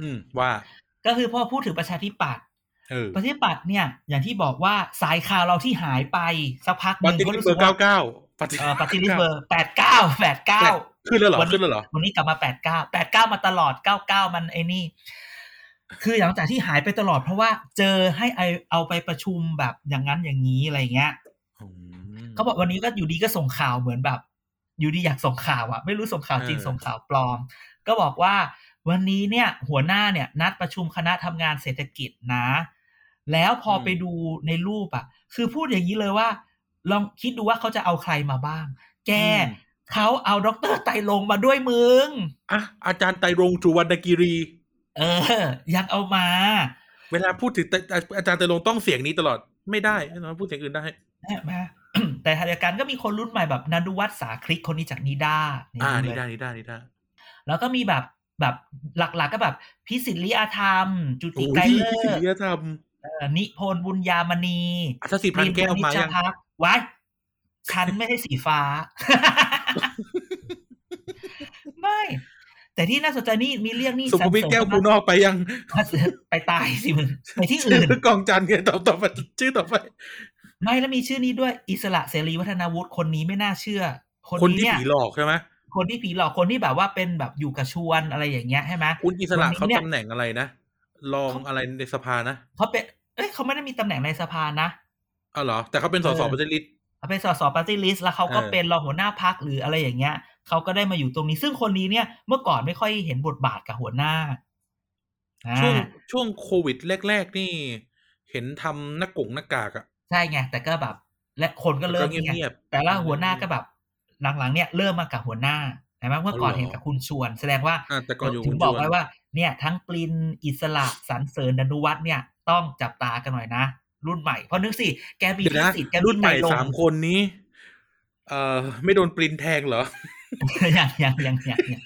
อืมว่า ก็คือพอพูดถึงประชาธิปัตย์เออประชาธิปัตย์เนี่ย อย่างที่บอกว่าสายข่าวเราที่หายไปสักพักหปนึ่งฏิก็ริษีรู้เบสึอกร์เก้าว่าเก้า ปฏิเออปฏิริษีเบอร์แปดเก้าแปดเก้าขึ้นแล้วเหรอวันนี้ขึ้นแล้วเหรอวันนี้กลับมาแปดเก้าแปดเก้ามาตลอดเก้าเก้ามันไอ้นี่ คือหลังจากที่หายไปตลอดเพราะว่าเจอให้ไอเอาไปประชุมแบบอย่างนั้นอย่างนี้อะไรเงี้ยอืมเขาบอกวันนี้ก็อยู่ดีก็ส่งข่าวเหมือนแบบ อยู่ดีอยากส่งข่าวอะไม่รู้ส่งข่าวจริงเออส่งข่าวปลอม ก็บอกว่าวันนี้เนี่ย หัวหน้าเนี่ย นัดประชุมคณะทำงานเศรษฐกิจนะ แล้วพอไปดูในรูปอะคือพูดอย่างนี้เลยว่า ลองคิดดูว่าเขาจะเอาใครมาบ้าง แกเขาเอาดรไตรลงค์มาด้วยมึงอะอาจารย์ไตรรงค์จุวรรณกิรี เออยังเอามา เวลาพูดถึงแต่อาจารย์ไตรรงค์ต้องเสียงนี้ตลอดไม่ได้นะพูดเสียงอื่นได้ใช่ไหมแต่ขณะเดียวกันก็มีคนรุ่นใหม่แบบนันดุวัฒน์สาคลิกคนนี้จากนิด้าอ่าเลนี่ยได้นี่ได้นี่ได้แล้วก็มีแบบแบบหลักๆก็แบบพิสิทธิ์ลิอาธรรม จุติโอ้ไกรยเลิศิศลธรรมเอ่อนิพนธ์บุญญามณีอัศสิพันธ์แก้วมาริยัง พนิชพักไว้ฉันไม่ใช่สีฟ้า ไม่ แต่ที่น่าสนใจนี่มีเรื่องนี่สุขุมวิทแก้วกูนอกไปยัง ไปตายสิมึงไปที่อื่นชื่อกองจันทร์ไงต่อต่อไปชื่อต่อไป ไม่แล้วมีชื่อนี้ด้วย อิสระเสรีวัฒนาวุฒิคนนี้ไม่น่าเชื่อ คนคนนี้ที่เนี่ยผีหลอกใช่ไหมคนที่ผีหลอกคนที่แบบว่าเป็นแบบอยู่กับชวนอะไรอย่างเงี้ยใช่ไหมคุณอิสระคนนี้เขาเนี่ยตำแหน่งอะไรนะรองอะไรในสภานะเขาเป็น เอ้ยเขาไม่ได้มีตำแหน่งในสภานะ อ๋อเหรอ แต่เขาเป็นสสเออ party list เขาเป็นสส party list แล้วเขาก็เออเป็นรองหัวหน้าพรรคหรืออะไรอย่างเงี้ยเขาก็ได้มาอยู่ตรงนี้ ซึ่งคนนี้เนี่ยเมื่อก่อนไม่ค่อยเห็นบทบาทกับหัวหน้าอ่าช่วงช่วงโควิดแรก ๆ นี่ เห็นทำหน้ากงหน้ากากอะใช่ไงแต่ก็แบบ และคนก็เริ่มแล้วก็เงียบๆแต่ละหัวหน้าก็แบบหลังๆเนี่ยเริ่มมากับหัวหน้าใช่ไหมเมื่อก่อนอ๋อเหรอเห็นกับคุณชวน แสดงว่าอ่าแต่ก่อนอยู่ถึคุงณบอกชวนไว้ว่า เนี่ย ทั้งปลินอิสระสรรเสริญดนุวัฒน์เนี่ย ต้องจับตากันหน่อยนะ รุ่นใหม่ เพราะนึกสิ แกมีเดี๋ยวพินะสิทธิ์แกรุ่นใหม่ไตรลงสามคนนี้ เอ่อ ไม่โดนปรินแทงเหรออย่างอย่างอย่างอย่างอย่าง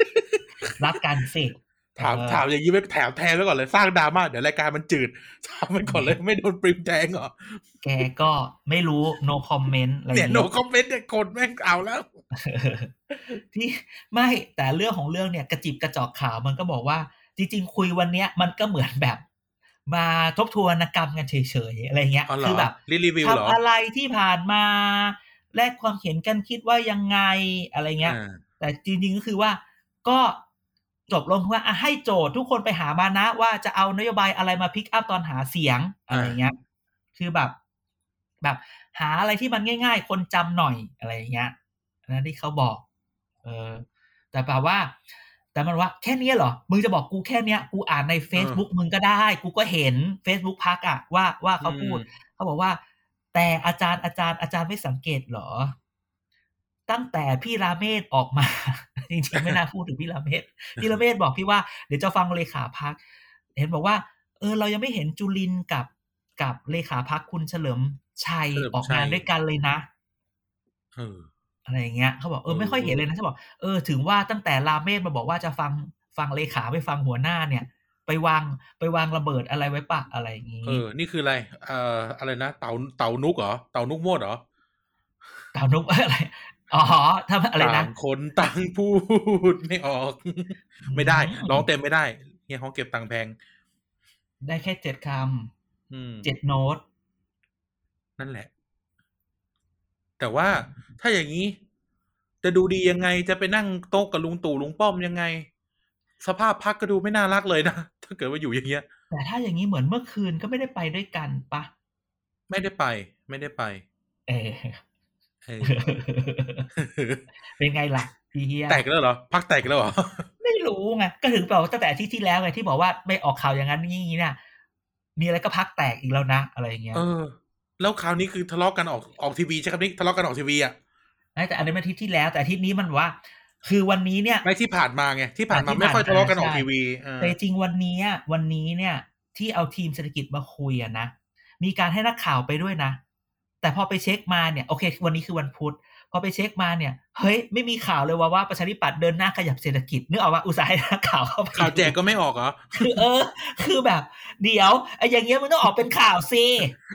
รับการเสกถามเออถามอย่างนี้ไว้แถมแทนไว้ก่อนเลยสร้างดราม่าเดี๋ยวรายการมันจืดถามไปก่อนเลยไม่โดนปริมแทงเหรอแกก็ไม่รู้ no comment อะไรอเนี่ยย่างโนเงี้ยคอมเมนต์เนี่ยคนแม่งเอาแล้ว ที่ไม่แต่เรื่องของเรื่องเนี่ย กระจิบกระจอกข่าวมันก็บอกว่า จริง ๆ คุยวันเนี้ยมันก็เหมือนแบบ มาทบทวนกรรมกันเฉยๆอะไรเงี้ยอ๋อเหรอคือแบบรีรีวิวเหรอทำอะไรที่ผ่านมาแลกความเห็นกันคิดว่ายังไงอะไรเงี้ยอ่าแต่จริงๆก็คือว่าก็จบลงว่าอะให้โจทย์ทุกคนไปหามานะ ว่าจะเอานโยบายอะไรมาพิกอัพตอนหาเสียงอะไรเงี้ย คือแบบ แบบหาอะไรที่มันง่าย ๆ คนจำหน่อยอะไรอย่างเงี้ยอันนั้นที่เขาบอก เออแต่แบบว่า แต่มันว่าแค่เนี้ยเหรอ มึงจะบอกกูแค่เนี้ย กูอ่านใน Facebook มึงก็ได้ กูก็เห็น Facebook พักอะว่าว่าเขาพูด เขาบอกว่า แต่อาจารย์อาจารย์อาจารย์ไม่สังเกตเหรอ ตั้งแต่พี่ราเมศออกมา จริงๆ ไม่น่าพูดถึงพี่ราเมศพี่ราเมศบอกพี่ว่าเดี๋ยวจะฟังเลขาพัก เห็นบอกว่า เออ เรายังไม่เห็นจุลินกับกับเลขาพักคุณเฉลิมชัยเฉลิมชัยออกงานด้วยกันเลยนะเอออะไรอย่างเงี้ยเขาบอกเออเออไม่ค่อยเห็นเลยนะเขาบอกเออถึงว่าตั้งแต่ราเมศมาบอกว่าจะฟังฟังเลขาไปฟังหัวหน้าเนี่ย ไปวางไปวางระเบิดอะไรไว้ปะอะไรอย่างงี้เออนี่คืออะไรเอ่ออะไรนะเต่าเต่านุกเหรอเต่านุกโมดเหรอเต่านุกอะไรอ๋อถ้าอะไรนะต่างคนต่างพูดไม่ออก ไม่ได้ร้องเต็มไม่ได้เฮียเขาเก็บตังค์แพง ได้แค่เจ็ดคอืมำเจ็ดโน้ต นั่นแหละ แต่ว่าถ้าอย่างนี้ จะดูดียังไงจะไปนั่งโต๊ะกับลุงตู่ลุงป้อมยังไง สภาพพักก็ดูไม่น่ารักเลยนะถ้าเกิดว่าอยู่อย่างเงี้ย แต่ถ้าอย่างนี้เหมือนเมื่อคืนก็ไม่ได้ไปด้วยกันปะไม่ได้ไป ไม่ได้ไป เออเออเป็นไงล่ะพี่เฮียแตกแล้วเหรอพักแตกแล้วเหรอไม่รู้ไงก็ถึงบอกว่าตั้งแต่อาที่ที่แล้วไงที่บอกว่าไม่ออกข่าวอย่างนั้นอย่างนี้เนี่ยมีอะไรก็พักแตกอีกแล้วนะ อะไรอย่างเงี้ยเออ แล้วคราวนี้คือทะเลาะกันออกออกทีวีใช่ครับนี่ทะเลาะกันออกทีวีอะแต่อันนี้มันอาทิตย์ที่แล้ว แต่อาทิตย์นี้มันว่า คือวันนี้เนี่ยไม่ที่ผ่านมาไงที่ผ่านมาที่ผ่านไม่ค่อยทะเลาะกันออกใช่ทีวีเออแต่จริงวันนี้อะวันนี้เนี่ย ที่เอาทีมเศรษฐกิจมาคุยอะนะมีการให้นักข่าวไปด้วยนะ แต่พอไปเช็คมาเนี่ยโอเค วันนี้คือวันพุธพ อไปเช็คมาเนี่ย เฮ้ย ไม่มีข่าวเลยว่าว่าประชาธิปัตย์เดินหน้าขยับเศรษฐกิจนึกออกว่าอุตสาห์ให้นักข่าวเข้าไปข่าวแจกก็ไม่ออกเหรอคือเออ คือแบบ เดี๋ยวไอ้อย่างเงี้ยมันต้องออกเป็นข่าวสิ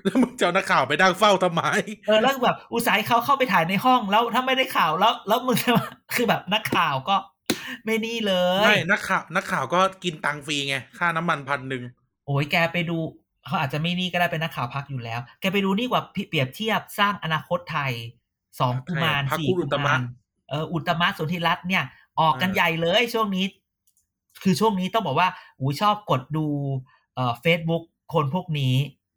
แล้วมึงจะเอานักข่าวไปดังเฝ้าทำไมเออแล้วแบบอุตสาห์ให้เขาเข้าไปถ่ายในห้องแล้วถ้าไม่ได้ข่าวแล้ว แล้วมึงจะมาคือแบบนักข่าวก็ ไม่นี่เลยไม่นักข่าวนักข่าวก็กินตังค์ฟรีไงค่าน้ำมันพันหนึ่งโอ้ยแกไปดูเขาอาจจะไม่นี่ก็ได้เป็นนักข่าวพักอยู่แล้ว แกไปดูนี่กว่าเปรียบเทียบสร้างอนาคตไทย สองกุมารพักสี่คุณอุตกุมะมารเอออุตมะสนธิรัตน์เนี่ย ออกกันเออใหญ่เลยช่วงนี้ คือช่วงนี้ต้องบอกว่าอูชอบกดดูเอ่อเฟซบุ๊กคนพวกนี้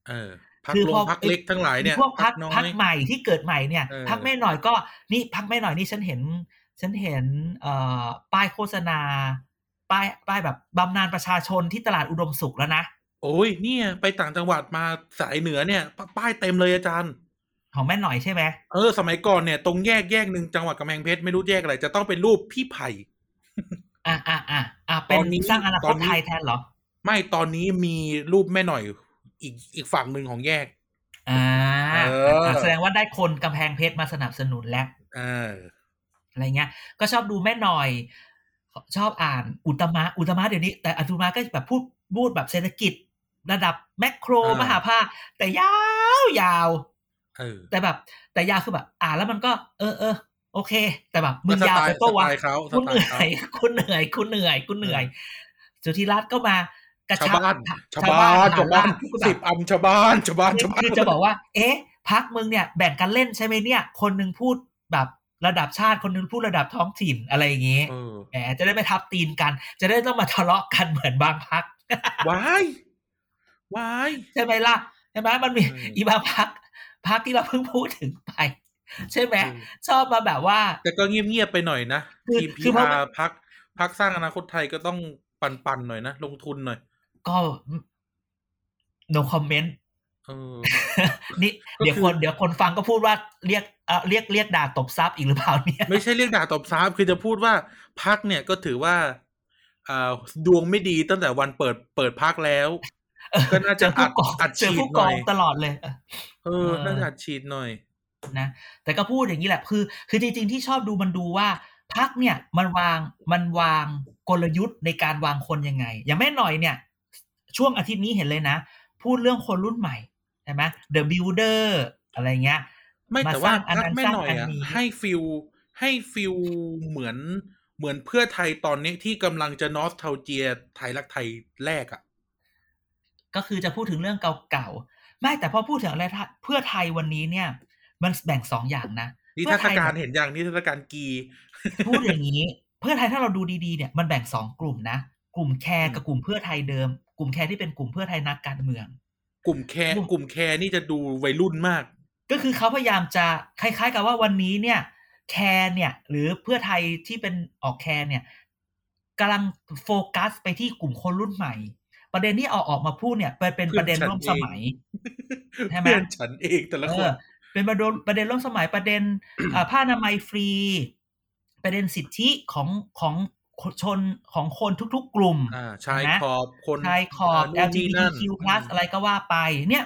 เออพักคือลพงอพักเล็กทั้งหลายเนี่ยพวกพักน้อยพักใหม่ที่เกิดใหม่เนี่ยเออพักแม่หน่อยก็นี่พักแม่หน่อยนี่ฉันเห็น ฉันเห็นเอ่อป้ายโฆษณา ป้ายป้ายแบบบำนาญประชาชนที่ตลาดอุดมสุขแล้วนะโอ้ยเนี่ย ไปต่างจังหวัดมาสายเหนือเนี่ยปป้ายเต็มเลยอาจารย์ ของแม่หน่อยใช่ไหมเออสมัยก่อนเนี่ยตรงแยกแยกหนึ่งจังหวัดกำแพงเพชรไม่รู้แยกอะไร จะต้องเป็นรูปพี่ไผ่อะอะอะอะเป็นตอนนี้สร้างอนาตคอตนนี้ไทยแทนเหรอ ไม่ตอนนี้มีรูปแม่หน่อยอีกอีกฝั่งหนึ่งของแยกอ่าเอออะแสดงว่าได้คนกำแพงเพชรมาสนับสนุนแล้วเอออะไรเงี้ย ก็ชอบดูแม่หน่อย ชอบอ่านอุตมะอุตมะเดี๋ยวนี้ แต่อุตมะก็แบบพูดพูดแบบเศรษฐกิจ ระดับแมกโครอ่ามมหาภาคแต่ยาวยาวเออ แต่แบบ แต่ยาวคือแบบ อ่านแล้วมันก็ เออเออโอเค แต่แบบมึงก็สยาวไตล์ไปปะวะสไตล์เขาสคุณไตเหล์นื่เขาอยคุณเหนื่อยคุณเหนื่อยคุณเหนื่อย สุธิรัตน์ก็มากระชาวชับบ้านชาชาววบ้าบ้านนชาชาววบ้าบ้านนคือแบบสิบอันชาวบ้านชาวบ้านชาวบ้านคือจะบอกว่า เอ๊ะพักมึงเนี่ยแบ่งกันเล่นใช่ไหมเนี่ย คนหนึ่งพูดแบบระดับชาติคนหนึงพูดระดับท้องถิ่นอะไรอย่างงี้เออแหมจะได้ไม่ทับตีนกัน จะได้ต้องมาทะเลาะกันเหมือนบางพักวายวายใช่ไหมล่ะใช่ไหมมันมีอืมอีบางพัก พักที่เราเพิ่งพูดถึงไป ใช่ไหมอืมชอบมาแบบว่า แต่ก็เงียบๆไปหน่อยนะคือทีมพีคือเพราะอาว่าพักพักสร้างอนาคตไทยก็ต้องปันๆหน่อยนะ ลงทุนหน่อย ก็ no comment เออนี่ก็คือเดี๋ยวคนเดี๋ยวคนฟังก็พูดว่าเรียกเอ่อเรียกเรียกด่าตบซับอีกหรือเปล่าเนี่ยไม่ใช่เรียกด่าตบซ้ำคือจะพูดว่าพักเนี่ยก็ถือว่าอ่าดวงไม่ดีตั้งแต่วันเปิดเปิดพักแล้ว ก็น่าจะเจอผู้กองอัดเจอฉีดผู้หน่กอองยตลอดเลยเออเออ น่าจะอัดฉีดหน่อยนะ แต่ก็พูดอย่างนี้แหละ คือ คือจริง ๆ ที่ชอบดูมันดูว่าพักเนี่ยมันวางมันวางกลยุทธ์ในการวางคนยังไง อย่างแม่หน่อยเนี่ย ช่วงอาทิตย์นี้เห็นเลยนะ พูดเรื่องคนรุ่นใหม่ใช่ไหม The Builder อะไรเงี้ย ไม่มาแต่ว่าสร้างอันพักนั้นแม่สร้างหน่อยอันอะนี้ให้ฟิลให้ฟิลเหมือนเหมือนเพื่อไทยตอนนี้ที่กำลังจะนอสเทาเจียไทยรักไทยแรกอะ ก็คือจะพูดถึงเรื่องเก่าๆไม่แต่พอพูดถึงอะไรถ้าเพื่อไทยวันนี้เนี่ย มันแบ่งสองอย่างนะนิเพื่ทรอรไทศยการเนี่ยเห็นอย่างนิทรรศการกี พูดอย่างนี้ เพื่อไทยถ้าเราดูดีๆเนี่ยมันแบ่งสองกลุ่มนะกลุ่มแคร์กับกลุ่มเพื่อไทยเดิม กลุ่มแคร์ที่เป็นกลุ่มเพื่อไทยนักการเมือง กลุ่มแคร์กลุ่มกลุ่มแคร์นี่จะดูวัยรุ่นมาก ก็คือเขาพยายามจะคล้าย ๆ กับว่าวันนี้เนี่ย แคร์เนี่ย หรือเพื่อไทยที่เป็นออกแคร์เนี่ยกำลังโฟกัสไปที่กลุ่มคนรุ่นใหม่ ประเด็นที่เอาออกมาพูดเนี่ยเป็นเป็นเพื่ปอนระเด็นฉันร่วมเองสมัยใช่ไหมเพื่อนฉันเองแต่ละเอคนอเป็นประเด็นประเด็นร่วมสมัยประเด็นอ่าผ้าอนามัยฟรี ประเด็นสิทธิของของชนของคนทุกๆ กลุ่มอ่าชายนะขอบคนชายขอบานู่นนี่นั่น LGBTQ+ อะไรก็ว่าไป เนี่ย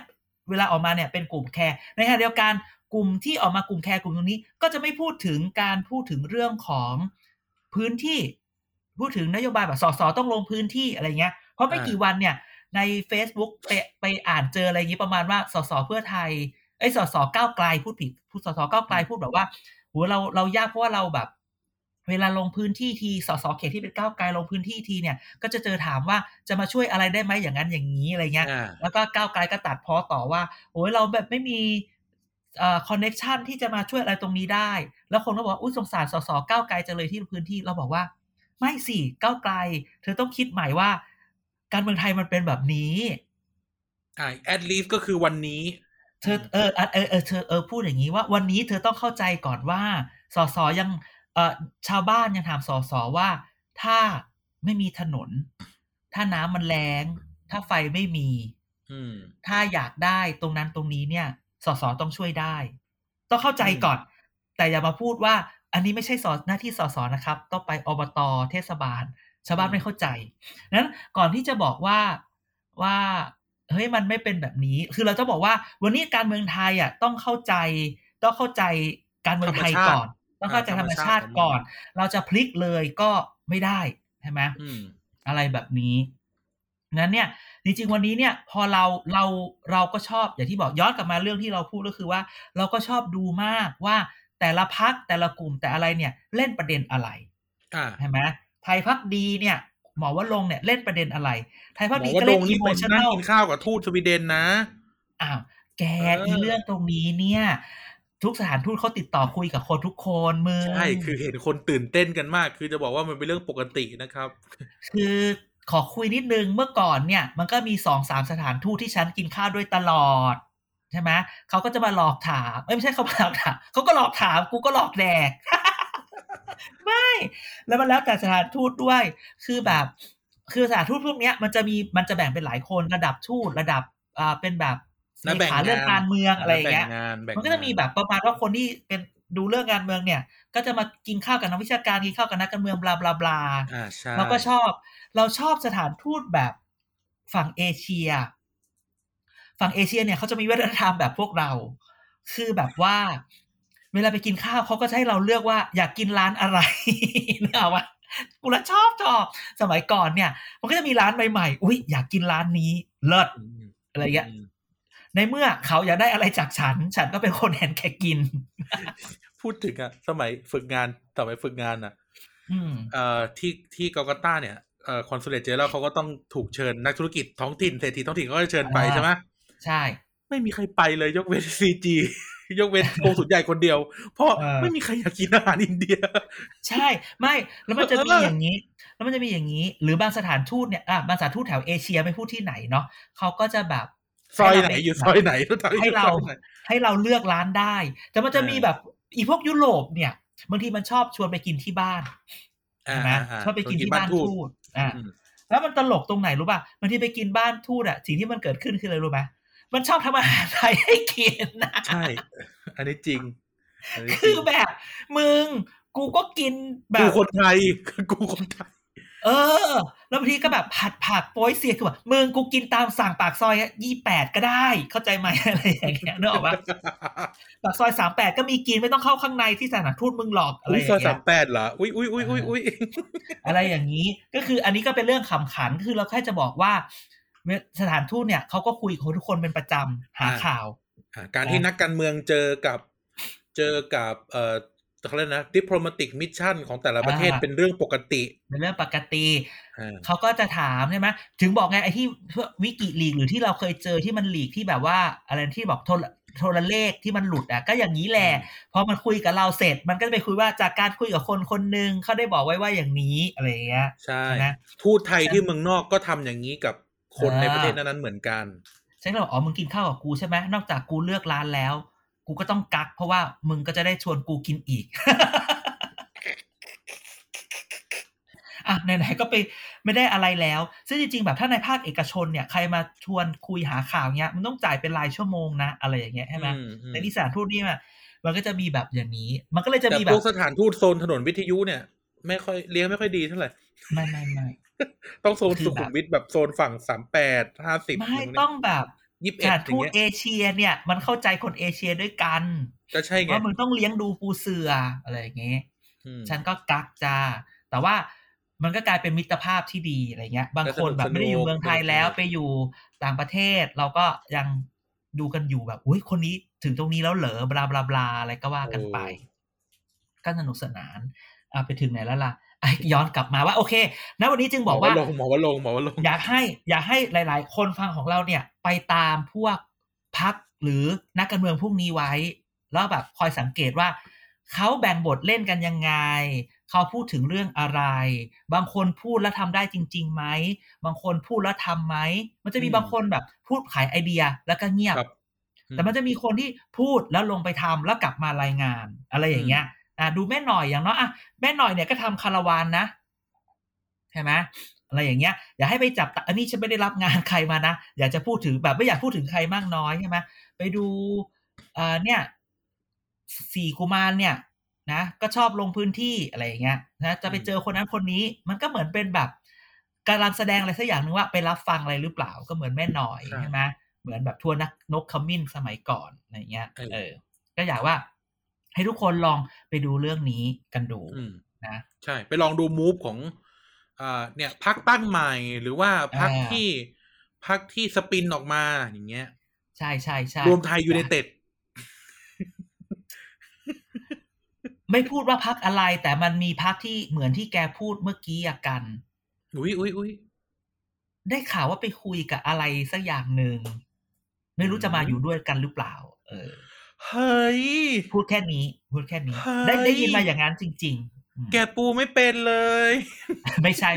เวลาออกมาเนี่ยเป็นกลุ่มแคร์ในขณะเดียวกันกลุ่มที่ออกมากลุ่มแคร์กลุ่มตรงนี้ ก็จะไม่พูดถึงการพูดถึงเรื่องของพื้นที่ พูดถึงนโยบายแบบสสต้องลงพื้นที่อะไรเงี้ย เพราะไม่อ่ากี่วันเนี่ย ใน Facebook ไปไปอ่านเจออะไรอย่างนี้ประมาณว่าสสเพื่อไทยไอ้ยสสก้าวไกลพูดผิดพูดสสก้าวไกลพูดแบบว่าโหเราเรายากเพราะว่าเราแบบ เวลาลงพื้นที่ทีสสเขตที่เป็นก้าวไกลลงพื้นที่ทีเนี่ย ก็จะเจอถามว่าจะมาช่วยอะไรได้ไหมอย่างนั้นอย่างนี้อะไรเงี้ยอ่าแล้วก็ก้าวไกลก็ตัดพ้อต่อว่าโอ้ยเราแบบไม่มีเอ่อคอนเน็ชันที่จะมาช่วยอะไรตรงนี้ได้ แล้วคนก็บอกว่าอุ้ยสงสารสสก้าวไกลจังเลยที่พื้นที่เราบอกว่า ไม่สิก้าวไกล เธอต้องคิดใหม่ว่า การเมืองไทยมันเป็นแบบนี้อ่า at least ก็คือวันนี้ เธอเออเออเออเออเธอเออพูดอย่างนี้ว่าวันนี้เธอต้องเข้าใจก่อนว่าสสยังเออชาวบ้านยังถามสสว่า ถ้าไม่มีถนน ถ้าน้ำมันแรงถ้าไฟไม่มีอืมถ้าอยากได้ตรงนั้นตรงนี้เนี่ย สสต้องช่วยได้ ต้องเข้าใจก่อน แต่อย่ามาพูดว่า อันนี้ไม่ใช่สอหน้าที่สสนะครับ ต้องไปอบตเทศบาล ชาวบ้านอืมไม่เข้าใจนั้นก่อนที่จะบอกว่าว่าเฮ้ยมันไม่เป็นแบบนี้ คือเราต้องบอกว่า วันนี้การเมืองไทยอะต้องเข้าใจต้องเข้าใจการเมืองไทยก่อน ต้องเข้าใจธรรมชาติก่อน เราจะพลิกเลยก็ไม่ได้ใช่ไหมอืมอะไรแบบนี้นั้นเนี่ยจริงๆวันนี้เนี่ยพอเราเราเราก็ชอบอย่างที่บอกย้อนกลับมาเรื่องที่เราพูดก็คือว่า เราก็ชอบดูมากว่าแต่ละพักแต่ละกลุ่มแต่อะไรเนี่ย เล่นประเด็นอะไรอ่าใช่ไหม ไทยพักดีเนี่ย หมอว่าลงค์เนี่ยเล่นประเด็นอะไร ไทยพักหมดีอว่าก็ลเล่นงอีนี่โมเป็นชั่นนั่งแนลกินข้าวกับทูตสวีเดนนะอ้าวแกเอออีเรื่องตรงนี้เนี่ย ทุกสถานทูตเขาติดต่อคุยกับคนทุกคนมึงใช่คือเห็นคนตื่นเต้นกันมาก คือจะบอกว่ามันเป็นเรื่องปกตินะครับ คือขอคุยนิดนึงเมื่อก่อนเนี่ย มันก็มีสองสามสถานทูตที่ฉันกินข้าวด้วยตลอดใช่ไหมเขาก็จะมาหลอกถามเอ้ยไม่ใช่เขามาหลอกถามเขาก็หลอกถามกูก็หลอกแดก ไม่ แล้วมันแล้วแต่สถานทูตด้วย คือแบบ คือสถานทูตพวกเนี้ยมันจะมีมันจะแบ่งเป็นหลายคนระดับทูตระดับอ่าเป็นแบบแล้วแบ่งเลขาเรื่องการเมืองอะไรอย่างเงี้ยแบ่งงานแบ่งมันก็จะมีแบบประมาณว่าคนที่เป็นดูเรื่องการเมืองเนี่ย ก็จะมากินข้าวกับนักวิชาการกินข้าวกับนักการเมืองบลาบลาบลาอ่าใช่เราก็ชอบ เราชอบสถานทูตแบบฝั่งเอเชีย ฝั่งเอเชียเนี่ยเขาจะมีวัฒนธรรมแบบพวกเรา คือแบบว่า เวลาไปกินข้าวเขาก็จะให้เราเลือกว่าอยากกินร้านอะไรนึกออกปะกูละชอบชอบสมัยก่อนเนี่ย มันก็จะมีร้านใหม่ๆอุ้ยอยากกินร้านนี้เลิศอืมอะไรเงี้ยมในเมื่อเขาอยากได้อะไรจากฉัน ฉันก็เป็นคนเห็นแค่กิน พูดถึงอะสมัยฝึกงานสมัยฝึกงานอะอืมเอ่อที่ที่กาลกัตตาเนี่ยเอ่อคอนซูเลตเจแล้วเขาก็ต้องถูกเชิญนักธุรกิจท้องถิ่นเศรษฐีท้องถิ่นเขาก็จะเชิญไปอ่าใช่ไหมใช่ ไม่มีใครไปเลยยกเว้นซีจี ยกเว้นโกสุดใหญ่คนเดียว เพราะเออไม่มีใครอยากกินอาหารอินเดีย ใช่ไม่แล้วมันจะมีเออออย่างนี้ แล้วมันจะมีอย่างนี้ หรือบางสถานทูตเนี่ยอะบางสถานทูตแถวเอเชียไม่พูดที่ไหนเนาะเขาก็จะแบบซอยไหนอยู่ซอยไหนทุกทางให้เราซอยไหนให้เราเลือกร้านได้ แต่มันจะมีเออแบบอีพวกยุโรปเนี่ยบางทีมันชอบชวนไปกินที่บ้านอ่าใช่ไหมอ่าชอบไปกินที่บ้านทูตอ่าอืมแล้วมันตลกตรงไหนรู้ป่ะบางทีไปกินบ้านทูตอะสิ่งที่มันเกิดขึ้นคืออะไรรู้ไหม มันชอบทำอาหารไทยให้กินนะใช่ อันนี้จริงนนี้จคืริองแบบ มึง กูก็กินแบกูบคนไทยกูคนไทย เออ แล้วบางทีก็แบบผัดผักโป้ยเสียคือแบบมึงกูกินตามสั่งปากซอยยี่แปดก็ได้ เข้าใจไหมอะไรอย่างเงี้ยนึกออกปะปากซอยสามแปดก็มีกินไม่ต้องเข้าข้างในที่สถานทูตมึงหรอกอะไรอุ้อยย่างซอยเงี้สายมแปดเหรออุ้ยอุ้ยอุ้ยอุ้ยอุ้ยอะไรอย่างนี้ ก็คืออันนี้ก็เป็นเรื่องขำขันคือเราแค่จะบอกว่า สถานทูตเนี่ยเขาก็คุยกับทุกคนเป็นประจำหาข่าวอ่าการที่นักการเมืองเจอกับเจอกับเอ่อเขาเรียกนะ diplomatic mission ของแต่ละประเทศอ่าเป็นเรื่องปกติ เป็นเรื่องปกติอ่าเขาก็จะถามใช่ไหมถึงบอกไงไอ้ที่วิกิลีกหรือที่เราเคยเจอที่มันหลีกที่แบบว่าอะไรที่บอกโทรโทรเลขที่มันหลุดอะก็อย่างนี้แหละพอมันคุยกับเราเสร็จ มันก็จะไปคุยว่าจากการคุยกับคนคนหนึ่งเขาได้บอกไว้ว่าอย่างนี้อะไรอย่างเงี้ยใช่ใช่ไหมทูตไทยที่เมืองนอกก็ทำอย่างนี้กับ คนอ่าในประเทศนั้นๆเหมือนกันฉันก็บอกอ๋อมึงกินข้าวกับกูใช่ไหมนอกจากกูเลือกร้านแล้ว กูก็ต้องกัก เพราะว่ามึงก็จะได้ชวนกูกินอีกอะไหนๆก็ไปไม่ได้อะไรแล้ว ซึ่งจริงๆแบบถ้าในภาคเอกชนเนี่ยใครมาชวนคุยหาข่าวเนี้ยมันต้องจ่ายเป็นรายชั่วโมงนะ อะไรอย่างเงี้ยใช่ไหมอืมอืมในที่สถานทูตนี่มันมันก็จะมีแบบอย่างนี้ มันก็เลยจะแต่มีแบพบวกสถานทูตโซนถนนวิทยุเนี่ย ไม่ค่อยเลี้ยงไม่ค่อยดีเท่าไหร่ไม่ไม่ไม่ต้องโซนคือสุแบบขุมวิทแบบโซนฝั่งสามแปดห้าสิบไม่ต้องแบบยี่สิบสเอ็ดถานอย่าทูงตเงี้ยเอเชีย เนี่ย มันเข้าใจคนเอเชียด้วยกันก็ใช่ไงว่ามึงต้องเลี้ยงดูปูเสืออะไรอย่างเงี้ยอืมฉันก็กักจ้าแต่ว่ามันก็กลายเป็นมิตรภาพที่ดีอะไรเงี้ย บางคนแบบไม่ได้อยู่เมืองไทยแล้วไปอยู่ต่างประเทศ เราก็ยังดูกันอยู่แบบอุ้ยคนนี้ถึงตรงนี้แล้วเหรอบลาบลาบลาอะไรก็ว่ากันไป ก็สนุกสนาน อะไปถึงไหนแล้วล่ะไอ้ย้อนกลับมาว่าโอเคณวันนี้จึงบอกว่าหมอว่าลงหมอว่าลงหมอว่าลงอยากให้ อยากให้หลาย ๆ คนฟังของเราเนี่ย ไปตามพวกพักหรือนักการเมืองพวกนี้ไว้ แล้วแบบคอยสังเกตว่าเขาแบ่งบทเล่นกันยังไง เขาพูดถึงเรื่องอะไร บางคนพูดแล้วทำได้จริงๆไหม บางคนพูดแล้วทำไหม มันจะมีอืมบางคนแบบพูดขายไอเดียแล้วก็เงียบครับแต่มันจะมีคนที่พูดแล้วลงไปทำแล้วกลับมารายงาน อะไรอย่างเงี้ย อ่าดูแม่หน่อยอย่างน้อยอะแม่หน่อยเนี่ยก็ทำคาราวานนะใช่ไหมอะไรอย่างเงี้ยอย่าให้ไปจับตาอันนี้ฉันไม่ได้รับงานใครมานะอยากจะพูดถึงแบบไม่อยากพูดถึงใครมากน้อยใช่ไหมไปดูเอ่อเนี่ยสี่กุมารเนี่ยนะก็ชอบลงพื้นที่อะไรอย่างเงี้ยนะจะไปเจอคนนั้นคนนี้ มันก็เหมือนเป็นแบบกำลังแสดงอะไรสักอย่างหนึงว่าไปรับฟังอะไรหรือเปล่าก็เหมือนแม่หน่อยใช่ใช่ไหมเหมือนแบบทัวร์นักนกขมิ้นสมัยก่อนอะไรเงี้ยเออเออก็อยากว่า ให้ทุกคนลอง ไปดูเรื่องนี้กันดูอืมนะ ใช่ ไปลองดูมูฟของอ่าเนี่ยพักตั้งใหม่หรือว่าพักอ่าที่พักที่สปินออกมาอย่างเงี้ย ใช่ใช่ใช่รวมไทยยูไนเต็ดไม่พูดว่าพักอะไร แต่มันมีพักที่เหมือนที่แกพูดเมื่อกี้อะกัน อุ้ยอุ้ยอุ้ยได้ข่าวว่าไปคุยกับอะไรสักอย่างหนึ่ง ไม่รู้จะมาอืมอยู่ด้วยกันหรือเปล่า เออ เฮ้ย พูดแค่นี้ พูดแค่นี้เฮ้ยได้ได้ยินมาอย่างนั้นจริงๆอืมแกปูไม่เป็นเลย ไม่ใช่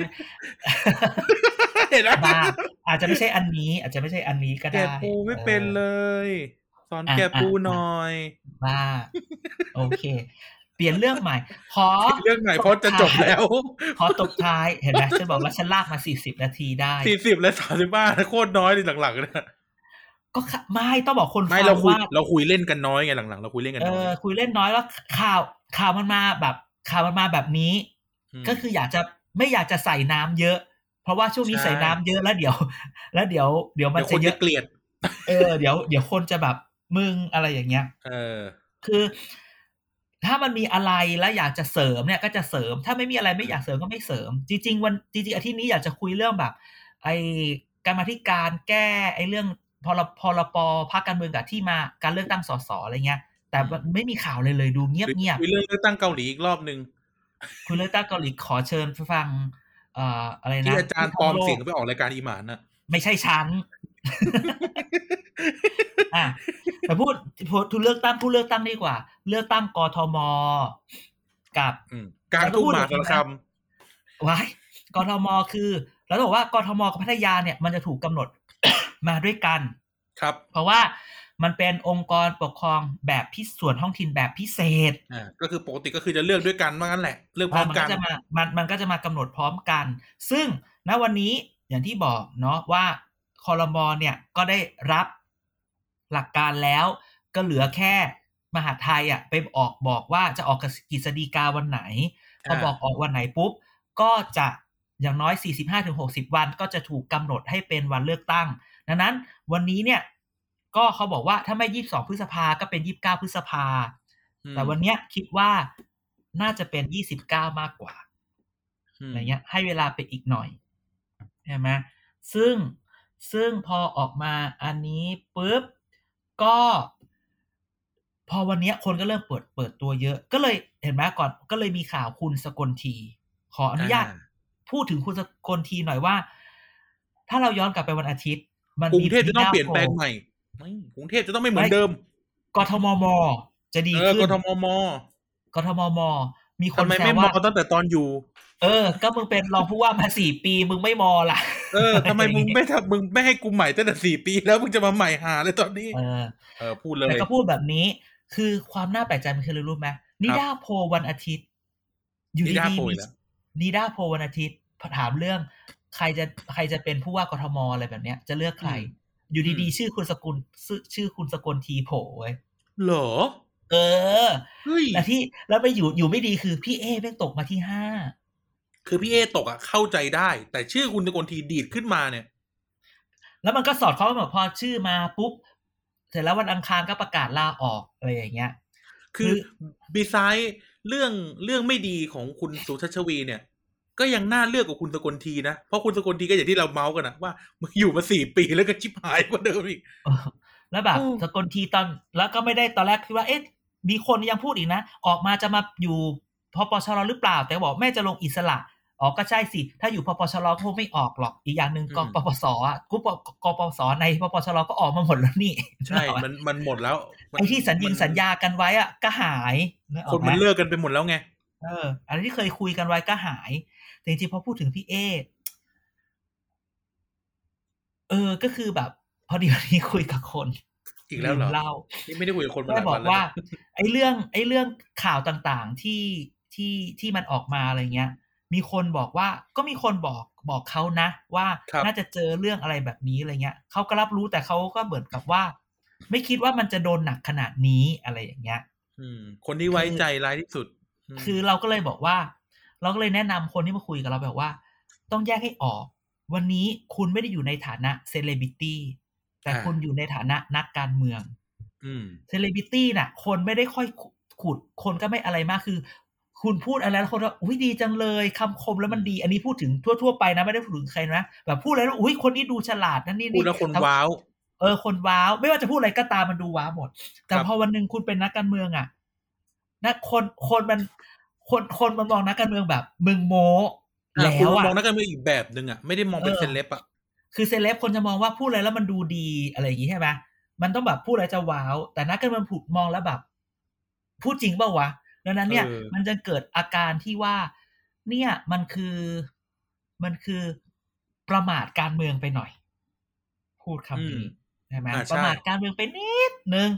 เห็นไหมบ้าอาจจะไม่ใช่อันนี้ อาจจะไม่ใช่อันนี้ก็แกได้ปูไม่เป็นเลย สอนอะแกปูอะหน่อยบ้าโอเค เปลี่ยนเรื่องใหม่ ขอเรื่องไหนเพราะจะจบแล้ว ขอตบท้ายเห็นไหมฉันบอกว่าฉันลากมาสี่สิบนาทีได้สี่สิบและสามสิบห้าโคตรน้อยเลยหลังๆนะ ก็ค่ะไม่ต้องบอกคนฟัไม่งเราคุยว่าเราคุยเล่นกันน้อยไงหลังๆเราคุยเล่นกันเอน้อยอคุยเล่นน้อยแล้วข่าวข่าวมันมาแบบข่าวมันมาแบบนี้มก็คืออยากจะไม่อยากจะใส่น้ำเยอะ เพราะว่าช่วงนี้ใช่ใส่น้ำเยอะแล้วเดี๋ยว แล้วเดี๋ยวเดี๋ยวมันเดี๋ยวคจะนเยจะอะเกลียด เออเดี๋ยวเดี๋ยวคนจะแบบมึงอะไรอย่างเงี้ย เออ คือ ถ้ามันมีอะไรแล้วอยากจะเสริมเนี่ย ก็จะเสริม ถ้าไม่มีอะไรไม่อยากเสริมก็ไม่เสริม จริง ๆ วันจริงๆอาทิตย์นี้อยากจะคุยเรื่องแบบ ไอ้การมาธิการแก้ไอ้เรื่อง พรพรปพักการเมืองกับที่มาการเลือกตั้งสสอะไรเงี้ย แต่มันไม่มีข่าวเลยเลยดูเงียบเงียบคุยเรื่องเลือกตั้งเกาหลีอีกรอบหนึ่งคุณเลือกตั้งเกาหลีขอเชิญฟังเอ่ออะไรนะที่อาจารย์ปลอมเสียงโลกไปออกรายการอีหมานน่ะ ไม่ใช่ฉันอะแต่พูดพูดทุเลือกตั้งผู้เลือกตั้งดีกว่า เลือกตั้งกทมกับอืมกลางทุ่งมหาสารคามว้ายกทมคือ แล้วต้องบอกว่ากทมกับพัทยาเนี่ยมันจะถูกกำหนด มาด้วยกันครับ เพราะว่ามันเป็นองค์กรปกครองแบบพิส่วนท้องถิ่นแบบพิเศษอ่าก็คือปกติก็คือจะเลือกด้วยกันว่างั้นแหละ เลือกพร้อมมันกัก็นจะมามันมันก็จะมากำหนดพร้อมกัน ซึ่งณวันนี้อย่างที่บอกเนาะว่าคอรมอเนี่ยก็ได้รับหลักการแล้วก็เหลือแค่มหาดไทยอะไปออกบอกว่าจะออกกฤษฎีกาวันไหนพออ่าบอกออกวันไหนปุ๊บ ก็จะอย่างน้อย 45-60 วันก็จะถูกกำหนดให้เป็นวันเลือกตั้ง ดังนั้นวันนี้เนี่ยก็เขาบอกว่าถ้าไม่22พฤษภาก็เป็น29พฤษภาอืมแต่วันเนี้ยคิดว่าน่าจะเป็น29มากกว่ามอะไรเงี้ย ให้เวลาไปอีกหน่อยใช่ไหมซึ่งซึ่งพอออกมาอันนี้ปุ๊บก็ พอวันเนี้ยคนก็เริ่มเปิดเปิดตัวเยอะ ก็เลยเห็นไหมก่อนก็เลยมีข่าวคุณสกลที ขออนุญาตอ่าพูดถึงคุณสกลทีหน่อยว่า ถ้าเราย้อนกลับไปวันอาทิตย์มัน กรุมีงเทพจะต้องมีเปลี่ยนแปลงโพใหม่ไม่กรุงเทพจะต้องไม่เหมือนเดิม กทมม จะดีเออขึ้กนทมมกทมม มีคทำนไมแซไม่วมอว่าตั้งแต่ตอนอยู่ เออ ก็มึงเป็นรองผู้ว่ามาสี่ปีมึงไม่มอล่ะ เออทำไมมึงไม่ทำมึงไม่ให้กูใหม่ตั้งแต่สี่ปี แล้วมึงจะมาใหม่หาเลยตอนนี้ เออ เออพูดเลยแต่ก็พูดแบบนี้ คือความน่าแปลกใจมันคืออะไรรู้ไหมนิด้าโพลวันอาทิตย์ อยู่นิด้าดีโพลๆอีมีกแล้วนิด้าโพลวันอาทิตย์ถามเรื่อง ใครจะใครจะเป็นผู้ว่ากทมอะไรแบบเนี้ย จะเลือกใคร อยู่ดีๆ ชื่อคุณสกุลชื่อชื่อคุณสกลทีโผล่เว้ยเหรอ เออเฮ้ยแต่ที่แล้วไปอยู่อยู่ไม่ดีคือพี่เอแม่งตกมาที่ห้าคือพี่เอตกอะเข้าใจได้ แต่ชื่อคุณตะโกนทีดีดขึ้นมาเนี่ย แล้วมันก็สอดคล้องกับแบบพอชื่อมาปุ๊บเสร็จแล้ววันอังคารก็ประกาศลาออกอะไรอย่างเงี้ย คือบีไซด์เรื่องเรื่องไม่ดีของคุณสุชาชวีเนี่ย ก็ยังน่าเลือกกว่าคุณสกลทีนะ เพราะคุณสกลทีก็อย่างที่เราเมาส์กันนะว่ามึงอยู่มาสี่ปีแล้วก็ชิบหายกว่าเดิมอีกเออแล้วแบบอืมสกลทีตอนแล้วก็ไม่ได้ตอนแรกคิดว่าเอ๊ะมีคนยังพูดอีกนะ ออกมาจะมาอยู่พปชรหรือเปล่า แต่บอกแม่จะลงอิสระอ๋อก็ใช่สิ ถ้าอยู่พปชรก็คงไม่ออกหรอก อีกอย่างหนึ่งกปปสอะกปกปปสในพปชรก็ออกมาหมดแล้วนี่ ใช่ มันมันหมดแล้วมันไอ้ที่สัญญิงมันสัญญากันไว้อะก็หายกอคอนกไหมันเลิกกันไปหมดแล้วไง เอออะไรที่เคยคุยกันไว้ก็หาย แต่จริงๆพอพูดถึงพี่เอเออ ก็คือแบบ พอดีวันนี้คุยกับคนอีกแล้วเหรอมเล่านี่ไม่ได้คุยกับคนมาหได้ลายบอวักนแล้วว่านะไอ้เรื่อง ไอ้เรื่องข่าวต่างๆที่ที่ที่มันออกมาอะไรเงี้ย มีคนบอกว่าก็มีคนบอกบอกเขานะ ว่าครับน่าจะเจอเรื่องอะไรแบบนี้อะไรเงี้ยเขาก็รับรู้แต่เขาก็เหมือนกับว่า ไม่คิดว่ามันจะโดนหนักขนาดนี้อะไรอย่างเงี้ย อืม คนที่ไว้ใจร้ายที่สุดมคือเราก็เลยบอกว่า เราก็เลยแนะนำคนที่มาคุยกับเราแบบว่า ต้องแยกให้ออก วันนี้คุณไม่ได้อยู่ในฐานะเซเลบริตี้แต่อ่าคุณอยู่ในฐานะนักการเมืองอืมเซเลบริตี้น่ะ คนไม่ได้ค่อยขุดคนก็ไม่อะไรมากคือ คุณพูดอะไรแล้วคนว่าอุ้ยดีจังเลยคำคมแล้วมันดี อันนี้พูดถึงทั่วๆไปนะไม่ได้พูดถึงใครนะแบบพูดอะไรแล้วอุ้ยคนนี้ดูฉลาดนั่นนี่พูดแล้วคนแต่ว้าวเออคนว้าวไม่ว่าจะพูดอะไรก็ตามมันดูว้าวหมด แต่ครับพอวันหนึ่งคุณเป็นนักการเมืองอะนะคนคนมัน คนคนมันมองนักการเมืองแบบมึงโม้อะแล้คุณวอะมองนักการเมืองอีกแบบหนึ่งอะไม่ได้มองเป็นเออเซเลบอะคือเซเลบคนจะมองว่าพูดอะไรแล้วมันดูดีอะไรอย่างงี้ใช่ไหมมันต้องแบบพูดอะไรจะว้าว แต่นักการเมืองผูดมองแล้วแบบ พูดจริงเปล่าวะดังนั้นเนี่ยเออมันจะเกิดอาการที่ว่า เนี่ยมันคือมันคือประมาทการเมืองไปหน่อย พูดคำนี้ใช่ไหมอ่าประใช่มาทการเมืองไปนิดนึง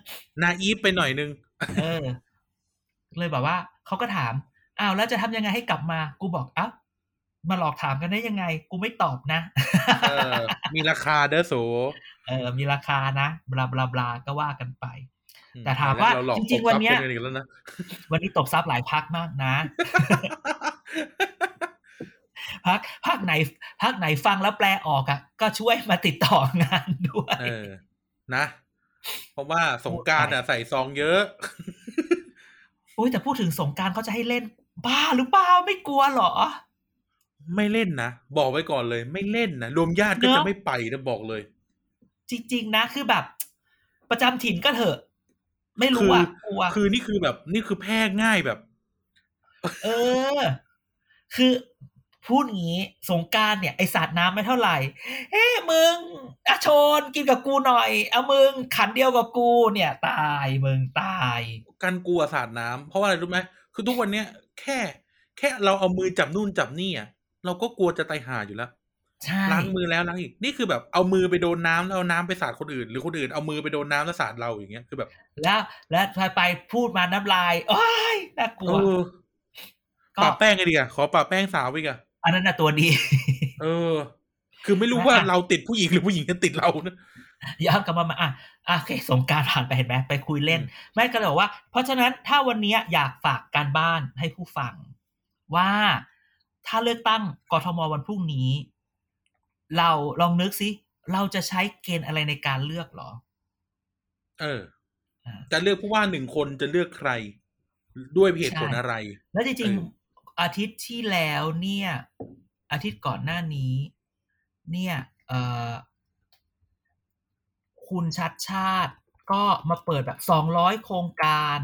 นาอีฟไปหน่อยนึงเออ เลยแบบว่าเขาก็ถาม อ้าวแล้วจะทำยังไงให้กลับมา กูบอกอ้าวมาหลอกถามกันได้ยังไง กูไม่ตอบนะเออมีราคาเด้อโสเออ มีราคานะบลาบลาบลาก็ว่ากันไปอืแต่ถามว่าเรหลอกจริงๆตบทวันเนี้ยคกัอีกแล้วนะวันนี้ตบซับหลายพักมากนะพักพักไหนพักไหนฟังแล้วแปลออกอะก็ช่วยมาติดต่องานด้วยเออนะ เพราะว่าสงกรารอะใส่ซองเยอะ อุ้ยแต่พูดถึงสงกรารเขาจะให้เล่น บ้าหรือเปล่าไม่กลัวเหรอ ไม่เล่นนะ บอกไว้ก่อนเลย ไม่เล่นนะรวมญาติก็เนอะจะไม่ไปนะบอกเลย จริง ๆ นะคือแบบ ประจำถิ่นก็เถอะ ไม่คืรู้อะกลัวคือนี่คือแบบ นี่คือแพร่ง่ายแบบ เออ คือพูดงี้สงกรารเนี่ยไอสาดน้ำไม่เท่าไหร่เอ้มึงอะโชนกินกับกูหน่อย เอามึงขันเดียวกับกูเนี่ย ตายมึงตายการกลัวสาดน้ำเพราะว่าอะไรรู้ไหมคือทุกวันเนี้ย แค่ แค่เราเอามือจับนู่นจับนี่อะเราก็กลัวจะตายห่าอยู่แล้วใช่ล้างมือแล้วล้างอีกนี่คือแบบเอามือไปโดนน้ำแล้วเอาน้ำไปสาดคนอื่น หรือคนอื่นเอามือไปโดนน้ำแล้วสาดเราอย่างเงี้ยคือแบบ แล้ว แล้วพอไปพูดมาน้ำลายโอ้ยน่ากลัเอวอก็ปะแป้งไงดีอะขอปะแป้งสาวอีกอะอันนั้นน่ะตัวดี เออ คือไม่รู้ว่าเราติดผู้หญิงหรือผู้หญิงจะติดเรานะ ย้อนกลับมามาอะอะโอเคสงกรารผ่านไปเห็นไหมไปคุยเล่นอืมไม่ก็เลยบอกว่า เพราะฉะนั้นถ้าวันนี้อยากฝากการบ้านให้ผู้ฟัง ว่าถ้าเลือกตั้งกทมวันพรุ่งนี้ เราลองนึกสิเราจะใช้เกณฑ์อะไรในการเลือกเหรอ เอออ่าจะเลือกผู้ว่าหนึ่งคนจะเลือกใคร ด้วยเหตุผลใช่อะไร แล้วจริงเออๆอาทิตย์ที่แล้วเนี่ย อาทิตย์ก่อนหน้านี้ เนี่ย เอ่อ คุณชัดชาติ ก็มาเปิดแบบสองร้อยโครงการ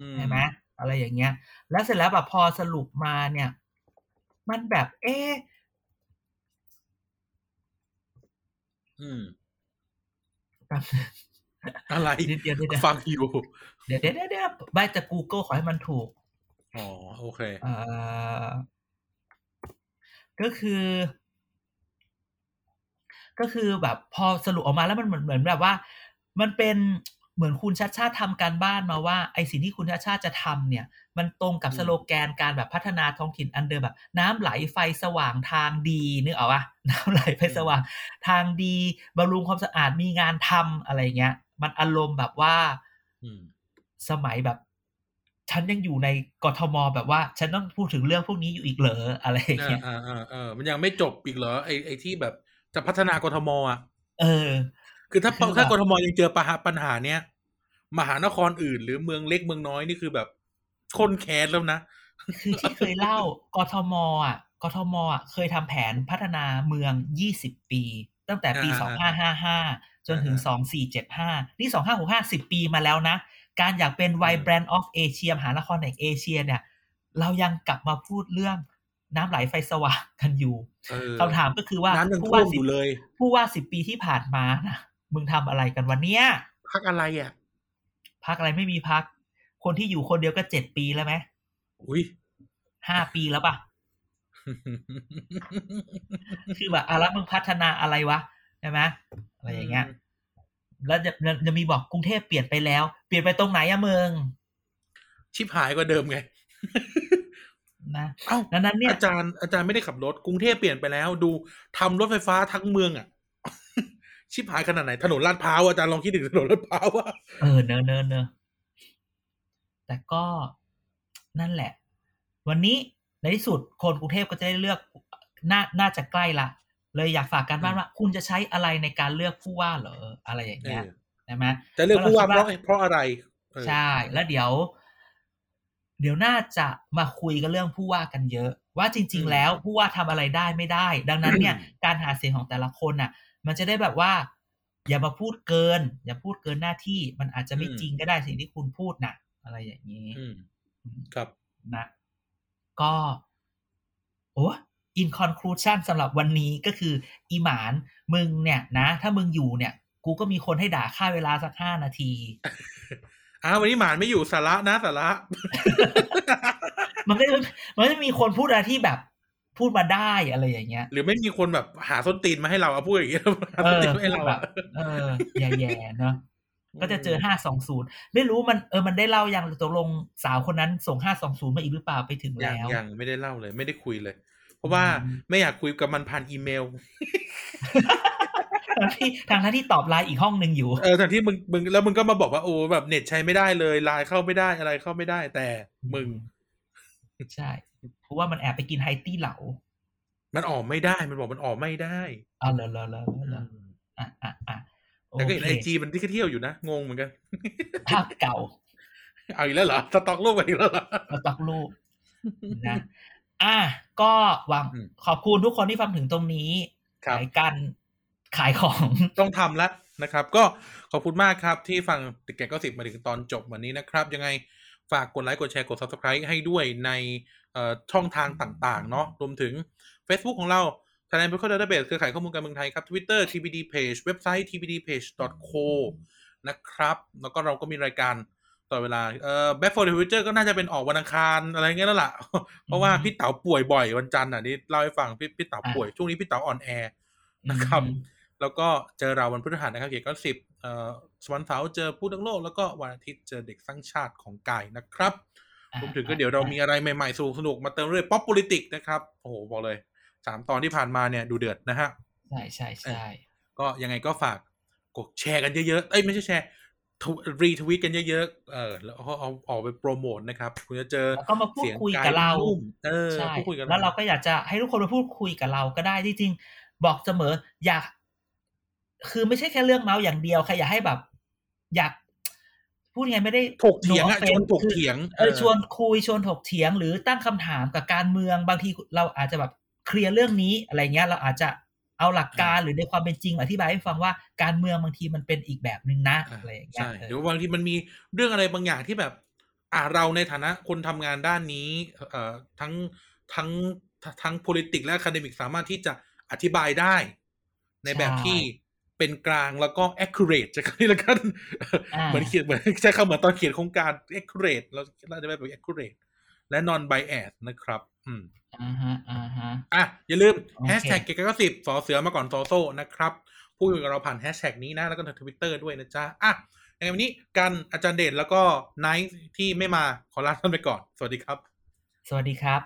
อืมใช่ไหมอะไรอย่างเงี้ย แล้วเสร็จแล้วแบบพอสรุปมาเนี่ย มันแบบ เอ๊ะอืมแป๊บนึงอะไรเดี๋ยวเดี๋ยวเดี๋ยวฟังอยู่ เดี๋ยวเดี๋ยวเดี๋ยวเดี๋ยวไม่แต่ Google ขอให้มันถูก อ๋อ โอเค เอ่อ ก็คือ ก็คือแบบพอสรุปออกมาแล้วมันเหมือนเหมือนแบบว่า มันเป็นเหมือนคุณชาติชาติทำการบ้านมาว่าไอสิ่งที่คุณชาติชาติจะทำเนี่ย มันตรงกับอืมสโลแกนการแบบพัฒนาท้องถิ่นอันเดิมแบบ น้ำไหลไฟสว่างทางดีนึกออกปะน้ำไหลไฟสว่างทางดีบำรุงความสะอาดมีงานทำอะไรเงี้ย มันอารมณ์แบบว่าอืมสมัยแบบฉันยังอยู่ในกทมแบบว่า ฉันต้องพูดถึงเรื่องพวกนี้อยู่อีกเหรออะไรอย่างอ่าเงี้ยอ่าอ่าเออมันยังไม่จบอีกเหรอไอไอที่แบบ จะพัฒนากทมอะ เออ คือถ้าคือแบบถ้ากทมยังเจอปัญหาปัญหาเนี้ยมหานครอื่น หรือเมืองเล็กเมืองน้อยนี่คือแบบคนแค้นแล้วนะคือที่เคยเล่ากทมอะกทมอะเคยทำแผนพัฒนาเมือง 20 ปี ตั้งแต่ปีอ่า2555 จนถึง 2475 นี่ 2565 10 ปีมาแล้วนะ การอยากเป็นอืม Vibrant of Asia มหานครแห่งเอเชียเนี่ย เรายังกลับมาพูดเรื่อง น้ำไหลไฟสว่างกันอยู่เออคำถามก็คือว่าน้ำยังผู้ท่วว่ามอสิบยู่เลย ผู้ว่าสิบปีที่ผ่านมานะมึงทำอะไรกันวันเนี้ยพักอะไรอะพักอะไรไม่มีพัก คนที่อยู่คนเดียวก็เจ็ดปีแล้วไหมอุ้ยห้าปีแล้วปะคือแบบอะแล้วมึงพัฒนาอะไรวะใช่ไหมอะไรอย่างเงี้ยแล้วจะจะจะมีบอกกรุงเทพเปลี่ยนไปแล้ว เปลี่ยนไปตรงไหนอะเมืองชิบหายกว่าเดิมไง นะเอ้าดังนั้นเนี่ยอาจารย์อาจารย์ไม่ได้ขับรถกรุงเทพเปลี่ยนไปแล้วดูทำรถไฟฟ้าทั้งเมืองอะชิบหายขนาดไหนถนนลาดพร้าวอาจารย์ลองคิดถึงถนนลาดพร้าวว่าเออเนอะเนอะเนอะแต่ก็นั่นแหละ วันนี้ในที่สุดคนกรุงเทพก็จะได้เลือกน่าน่าจะใกล้ละเลยอยากฝากการบ้านอืมว่า คุณจะใช้อะไรในการเลือกผู้ว่าเหรออะไรอย่างเอเงี้ยอใช่ไหมจะเลือกผู้ว่าเพแล้วราะเราคิดว่าเพราะอะไรเออใช่ แล้วเดี๋ยว เดี๋ยวน่าจะมาคุยกันเรื่องผู้ว่ากันเยอะ ว่าจริง ๆ แล้วผู้ว่าทำอะไรได้ไม่ได้ ดังนั้นเนี่ยการหาเสียงของแต่ละคนน่ะ มันจะได้แบบว่า อย่ามาพูดเกิน อย่าพูดเกินหน้าที่มันอาจจะไม่จริงก็ได้สิ่งที่คุณพูดน่ะ อะไรอย่างนี้อืมครับนะ ก็ โอ้ in conclusion สำหรับวันนี้ก็คือ อีหมานมึงเนี่ยนะ ถ้ามึงอยู่เนี่ย กูก็มีคนให้ด่าค่าเวลาสักห้านาที อ้าววันนี้หมานไม่อยู่สาระนะสาระ มันก็จะมันจะมีคนพูดอะไรที่แบบพูดมาได้อะไรอย่างเงี้ย หรือไม่มีคนแบบหาส้นตีนมาให้เราเอาพูดอย่างนี้หาเอส้นอตีนมาให้เราพูดแบอะบเออแย่ๆเนาะก็จะเจอห้าสองศูนย์ไม่รู้มันเออมันได้เล่ายังตกลงสาวคนนั้นส่งห้าสองศูนย์มาอีกหรือเปล่าไปถึงยังแล้วยังไม่ได้เล่าเลย ไม่ได้คุยเลย เพราะว่าอืมไม่อยากคุยกับมันผ่านอีเมล ทางที่ทางที่ตอบไลน์อีกห้องหนึ่งอยู่ เออทางที่มึงมึงแล้วมึงก็มาบอกว่าโอ้แบบเน็ตใช้ไม่ได้เลยไลน์เข้าไม่ได้อะไรเข้าไม่ได้ แต่มึง ใช่เพราะว่ามันแอบไปกินไฮตี้เหลา มันออกไม่ได้มันบอกมันออกไม่ได้อ๋อเหรอเหรอเหรอเหรออะอะอะโอแต่ก็เห็นเคไอจีมันที่เที่ยวอยู่นะงงเหมือนกันภาพเก่าเอาอีกแล้วเหรอสต็อกรูปกันอีกแล้วเหรอมาตักรูปนะอะก็หวังอืมขอบคุณทุกคนที่ฟังถึงตรงนี้ครับขายกัน ขายของต้องทำแล้วนะครับ ก็ขอบคุณมากครับที่ฟังติแกก็สิบมาถึงตอนจบวันนี้นะครับ ยังไงฝากกดไลค์กดแชร์กด subscribe ให้ด้วยในเอ่อช่องทางต่าง ๆ เนาะรวมถึง Facebook ของเรา Thailand Medical Database เครือข่ายข้อมูลการเมืองไทยครับ Twitter TBD Page เว็บไซต์ tbdpage.co นะครับ แล้วก็เราก็มีรายการต่อเวลาเอ่อ Back for the Future ก็น่าจะเป็นออกวันอังคารอะไรเงี้ยแล้วล่ะ เพราะว่าพี่เต๋าป่วยบ่อยวันจันทร์อะนี่เล่าให้ฟังพี่พี่เต๋าป่วยช่วงนี้พี่เต๋าอ่อนแอนะครับอืม แล้วก็เจอเราวันพฤหัสนะครับเกียรติก็สิบเอ่อวันเสาร์เจอผู้ทั้งโลก แล้วก็วันอาทิตย์เจอเด็กสร้างชาติของกายนะครับอะรวมถึงก็เดี๋ยวเรามีอะไรใหม่ๆสนุกสนุกๆมาเติมเรื่อย Pop Politic นะครับ โอ้โหบอกเลยสามตอนที่ผ่านมาเนี่ยดูเดือดนะฮะ ใช่ใช่ใช่ก็ยังไงก็ฝากกดแชร์กันเยอะๆ เอ้ยไม่ใช่แชร์รีทวีตกันเยอะๆ เออแล้วเอาเอาออกไปโปรโมทนะครับ คุณจะเจอแล้วก็มาพูดเสียงคุยกายกับเรานุ่มเออใช่พูดคุยกันแล้วเราก็อยากจะให้ทุกคนมาพูดคุยกับเราก็ได้จริงๆบอกเสมออยาก คือไม่ใช่แค่เรื่องเมาส์อย่างเดียวใครอยากให้แบบ อยากพูดยังไงไม่ได้ถกเถียงอะ no ชวน offense ถกเถียงเออชวนคุยชวนถกเถียง หรือตั้งคำถามกับการเมืองบางทีเราอาจจะแบบเคลียร์เรื่องนี้อะไรเงี้ย เราอาจจะเอาหลักการหรือในความเป็นจริงอธิบายให้ฟังว่าการเมืองบางทีมันเป็นอีกแบบหนึ่งนะอ่าอะไรอย่างเงี้ยใช่เออหรือว่าบางทีมันมีเรื่องอะไรบางอย่างที่แบบ อ่าเราในฐานะคนทำงานด้านนี้ เอ่อทั้งทั้งทั้ง politics และ academic สามารถที่จะอธิบายได้ ในแบบที่ เป็นกลางแล้วก็ accurate จะกันแล้วกันอ่าเหมือนเขียนเหมือนใช้คำเหมือนตอนเขียนโครงการ accurate เราเราจะแบบ accurate และ non bias นะครับ อืมอ่าฮะอ่าฮะอะอย่าลืมโอเคแฮชแท็กเกก็สิบสอเสือมาก่อนซอโซ่นะครับพูดคุยกับเราผ่านแฮชแท็กนี้นะ แล้วก็ทางทวิตเตอร์ด้วยนะจ๊ะอะยังไงวันนี้กันอาจารย์เดชแล้วก็ไนท์ที่ไม่มาขอลาท่านไปก่อน สวัสดีครับ สวัสดีครับ